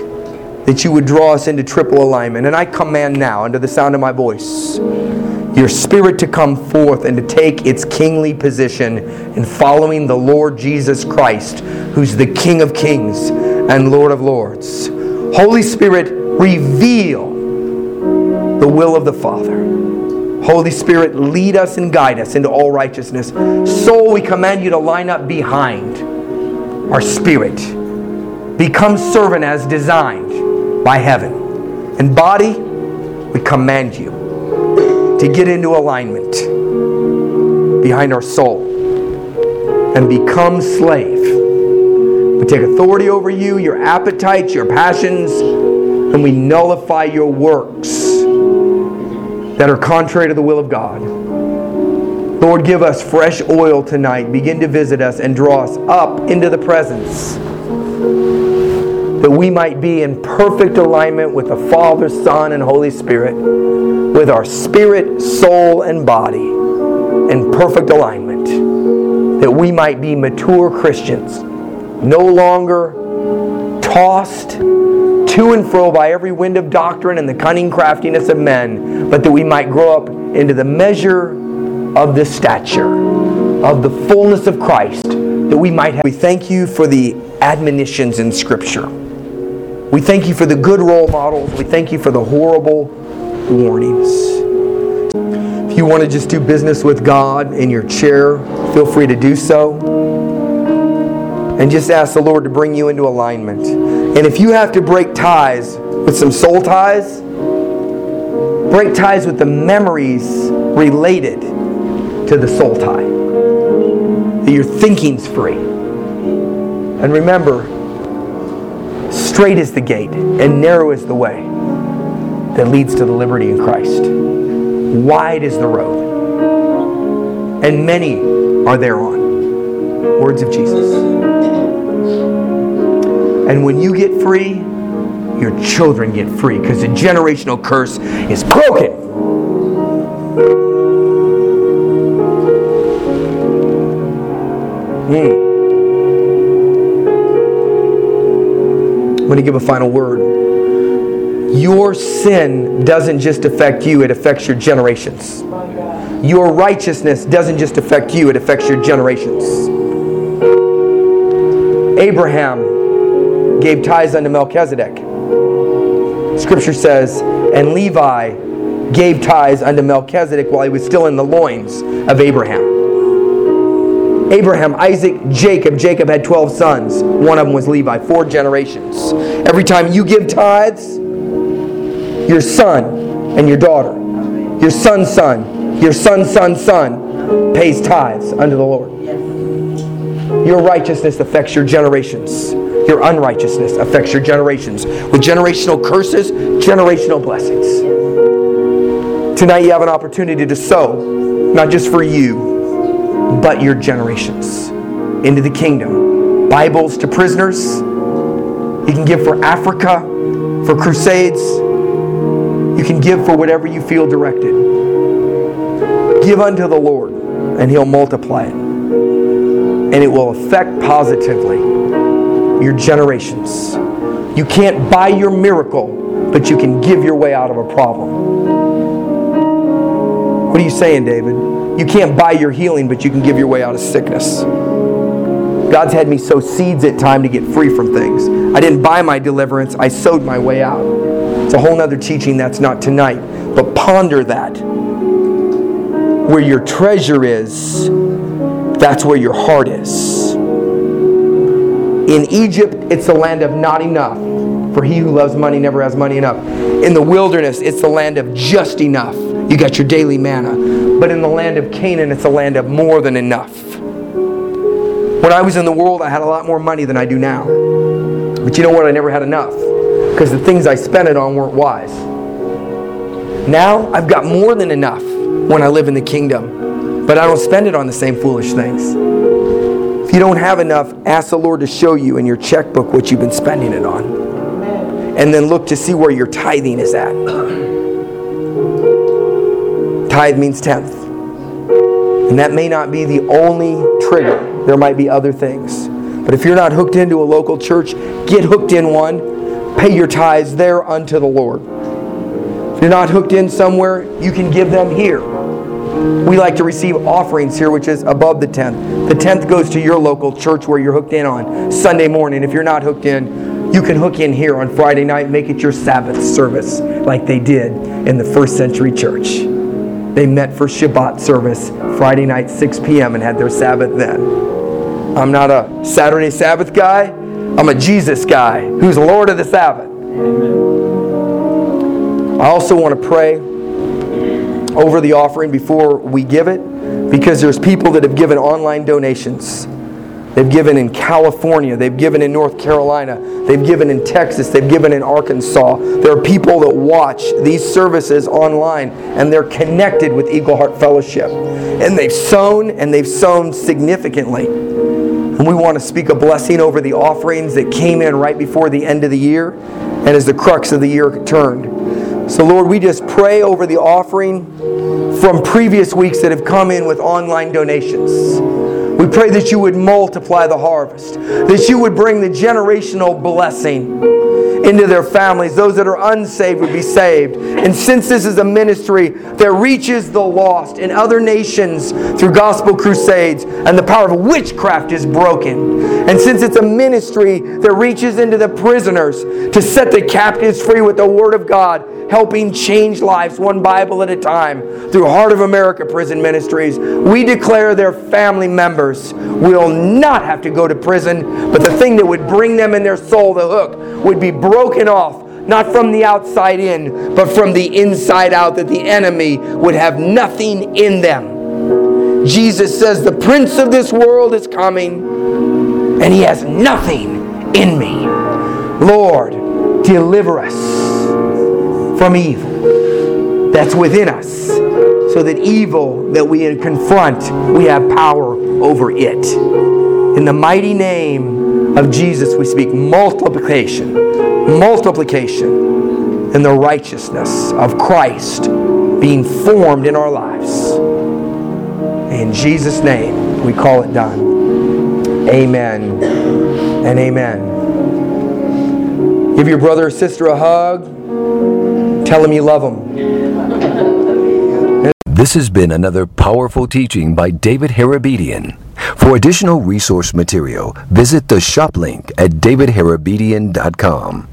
that you would draw us into triple alignment. And I command now, under the sound of my voice, your spirit to come forth and to take its kingly position in following the Lord Jesus Christ, who's the King of kings and Lord of lords. Holy Spirit, reveal the will of the Father. Holy Spirit, lead us and guide us into all righteousness. Soul, we command you to line up behind our spirit. Become servant as designed by heaven. And body, we command you to get into alignment behind our soul and become slave. We take authority over you, your appetites, your passions, and we nullify your works that are contrary to the will of God. Lord, give us fresh oil tonight. Begin to visit us and draw us up into the presence that we might be in perfect alignment with the Father, Son, and Holy Spirit, with our spirit, soul, and body in perfect alignment, that we might be mature Christians, no longer tossed to and fro by every wind of doctrine and the cunning craftiness of men, but that we might grow up into the measure of the stature of the fullness of Christ, that we might have. We thank you for the admonitions in Scripture. We thank you for the good role models. We thank you for the horrible warnings. If you want to just do business with God in your chair, feel free to do so. And just ask the Lord to bring you into alignment. And if you have to break ties with some soul ties, break ties with the memories related to the soul tie. That your thinking's free. And remember, straight is the gate and narrow is the way that leads to the liberty in Christ. Wide is the road, and many are thereon. Words of Jesus. And when you get free, your children get free because the generational curse is broken. Mm. I'm going to give a final word. Your sin doesn't just affect you, it affects your generations. Your righteousness doesn't just affect you, it affects your generations. Abraham gave tithes unto Melchizedek. Scripture says, and Levi gave tithes unto Melchizedek while he was still in the loins of Abraham. Abraham, Isaac, Jacob. Jacob had 12 sons. One of them was Levi, four generations. Every time you give tithes, your son and your daughter, your son's son, your son's son's son pays tithes unto the Lord. Your righteousness affects your generations. Your unrighteousness affects your generations. With generational curses, generational blessings. Tonight you have an opportunity to sow, not just for you, but your generations into the kingdom. Bibles to prisoners. You can give for Africa, for crusades. You can give for whatever you feel directed. Give unto the Lord, and He'll multiply it. And it will affect positively your generations. You can't buy your miracle, but you can give your way out of a problem. What are you saying, David? You can't buy your healing, but you can give your way out of sickness. God's had me sow seeds at time to get free from things. I didn't buy my deliverance, I sowed my way out. It's a whole nother teaching that's not tonight. But ponder that. Where your treasure is, that's where your heart is. In Egypt, it's the land of not enough. For he who loves money never has money enough. In the wilderness, it's the land of just enough. You got your daily manna. But in the land of Canaan, it's a land of more than enough. When I was in the world, I had a lot more money than I do now. But you know what? I never had enough because the things I spent it on weren't wise. Now I've got more than enough when I live in the kingdom, but I don't spend it on the same foolish things. If you don't have enough, ask the Lord to show you in your checkbook what you've been spending it on. And then look to see where your tithing is at. Tithe means tenth. And that may not be the only trigger. There might be other things. But if you're not hooked into a local church, get hooked in one. Pay your tithes there unto the Lord. If you're not hooked in somewhere, you can give them here. We like to receive offerings here, which is above the tenth. The tenth goes to your local church where you're hooked in on Sunday morning. If you're not hooked in, you can hook in here on Friday night, make it your Sabbath service like they did in the first century church. They met for Shabbat service Friday night, 6 p.m., and had their Sabbath then. I'm not a Saturday Sabbath guy. I'm a Jesus guy who's Lord of the Sabbath. Amen. I also want to pray over the offering before we give it because there's people that have given online donations. They've given in California, they've given in North Carolina, they've given in Texas, they've given in Arkansas. There are people that watch these services online and they're connected with Eagle Heart Fellowship. And they've sown and they've sown significantly. And we want to speak a blessing over the offerings that came in right before the end of the year and as the crux of the year turned. So, Lord, we just pray over the offering from previous weeks that have come in with online donations. We pray that you would multiply the harvest, that you would bring the generational blessing into their families. Those that are unsaved would be saved. And since this is a ministry that reaches the lost in other nations through gospel crusades, and the power of witchcraft is broken, and since it's a ministry that reaches into the prisoners to set the captives free with the Word of God, helping change lives one Bible at a time through Heart of America Prison Ministries, we declare their family members will not have to go to prison, but the thing that would bring them in their soul, the hook, would be broken off, not from the outside in, but from the inside out, that the enemy would have nothing in them. Jesus says, The prince of this world is coming, and he has nothing in me. Lord, deliver us from evil that's within us, so that evil that we confront, we have power over it. In the mighty name of Jesus, we speak multiplication, multiplication, and the righteousness of Christ being formed in our lives. In Jesus' name, we call it done. Amen and amen. Give your brother or sister a hug. Tell them you love them. This has been another powerful teaching by David Hairabedian. For additional resource material, visit the shop link at davidhairabedian.com.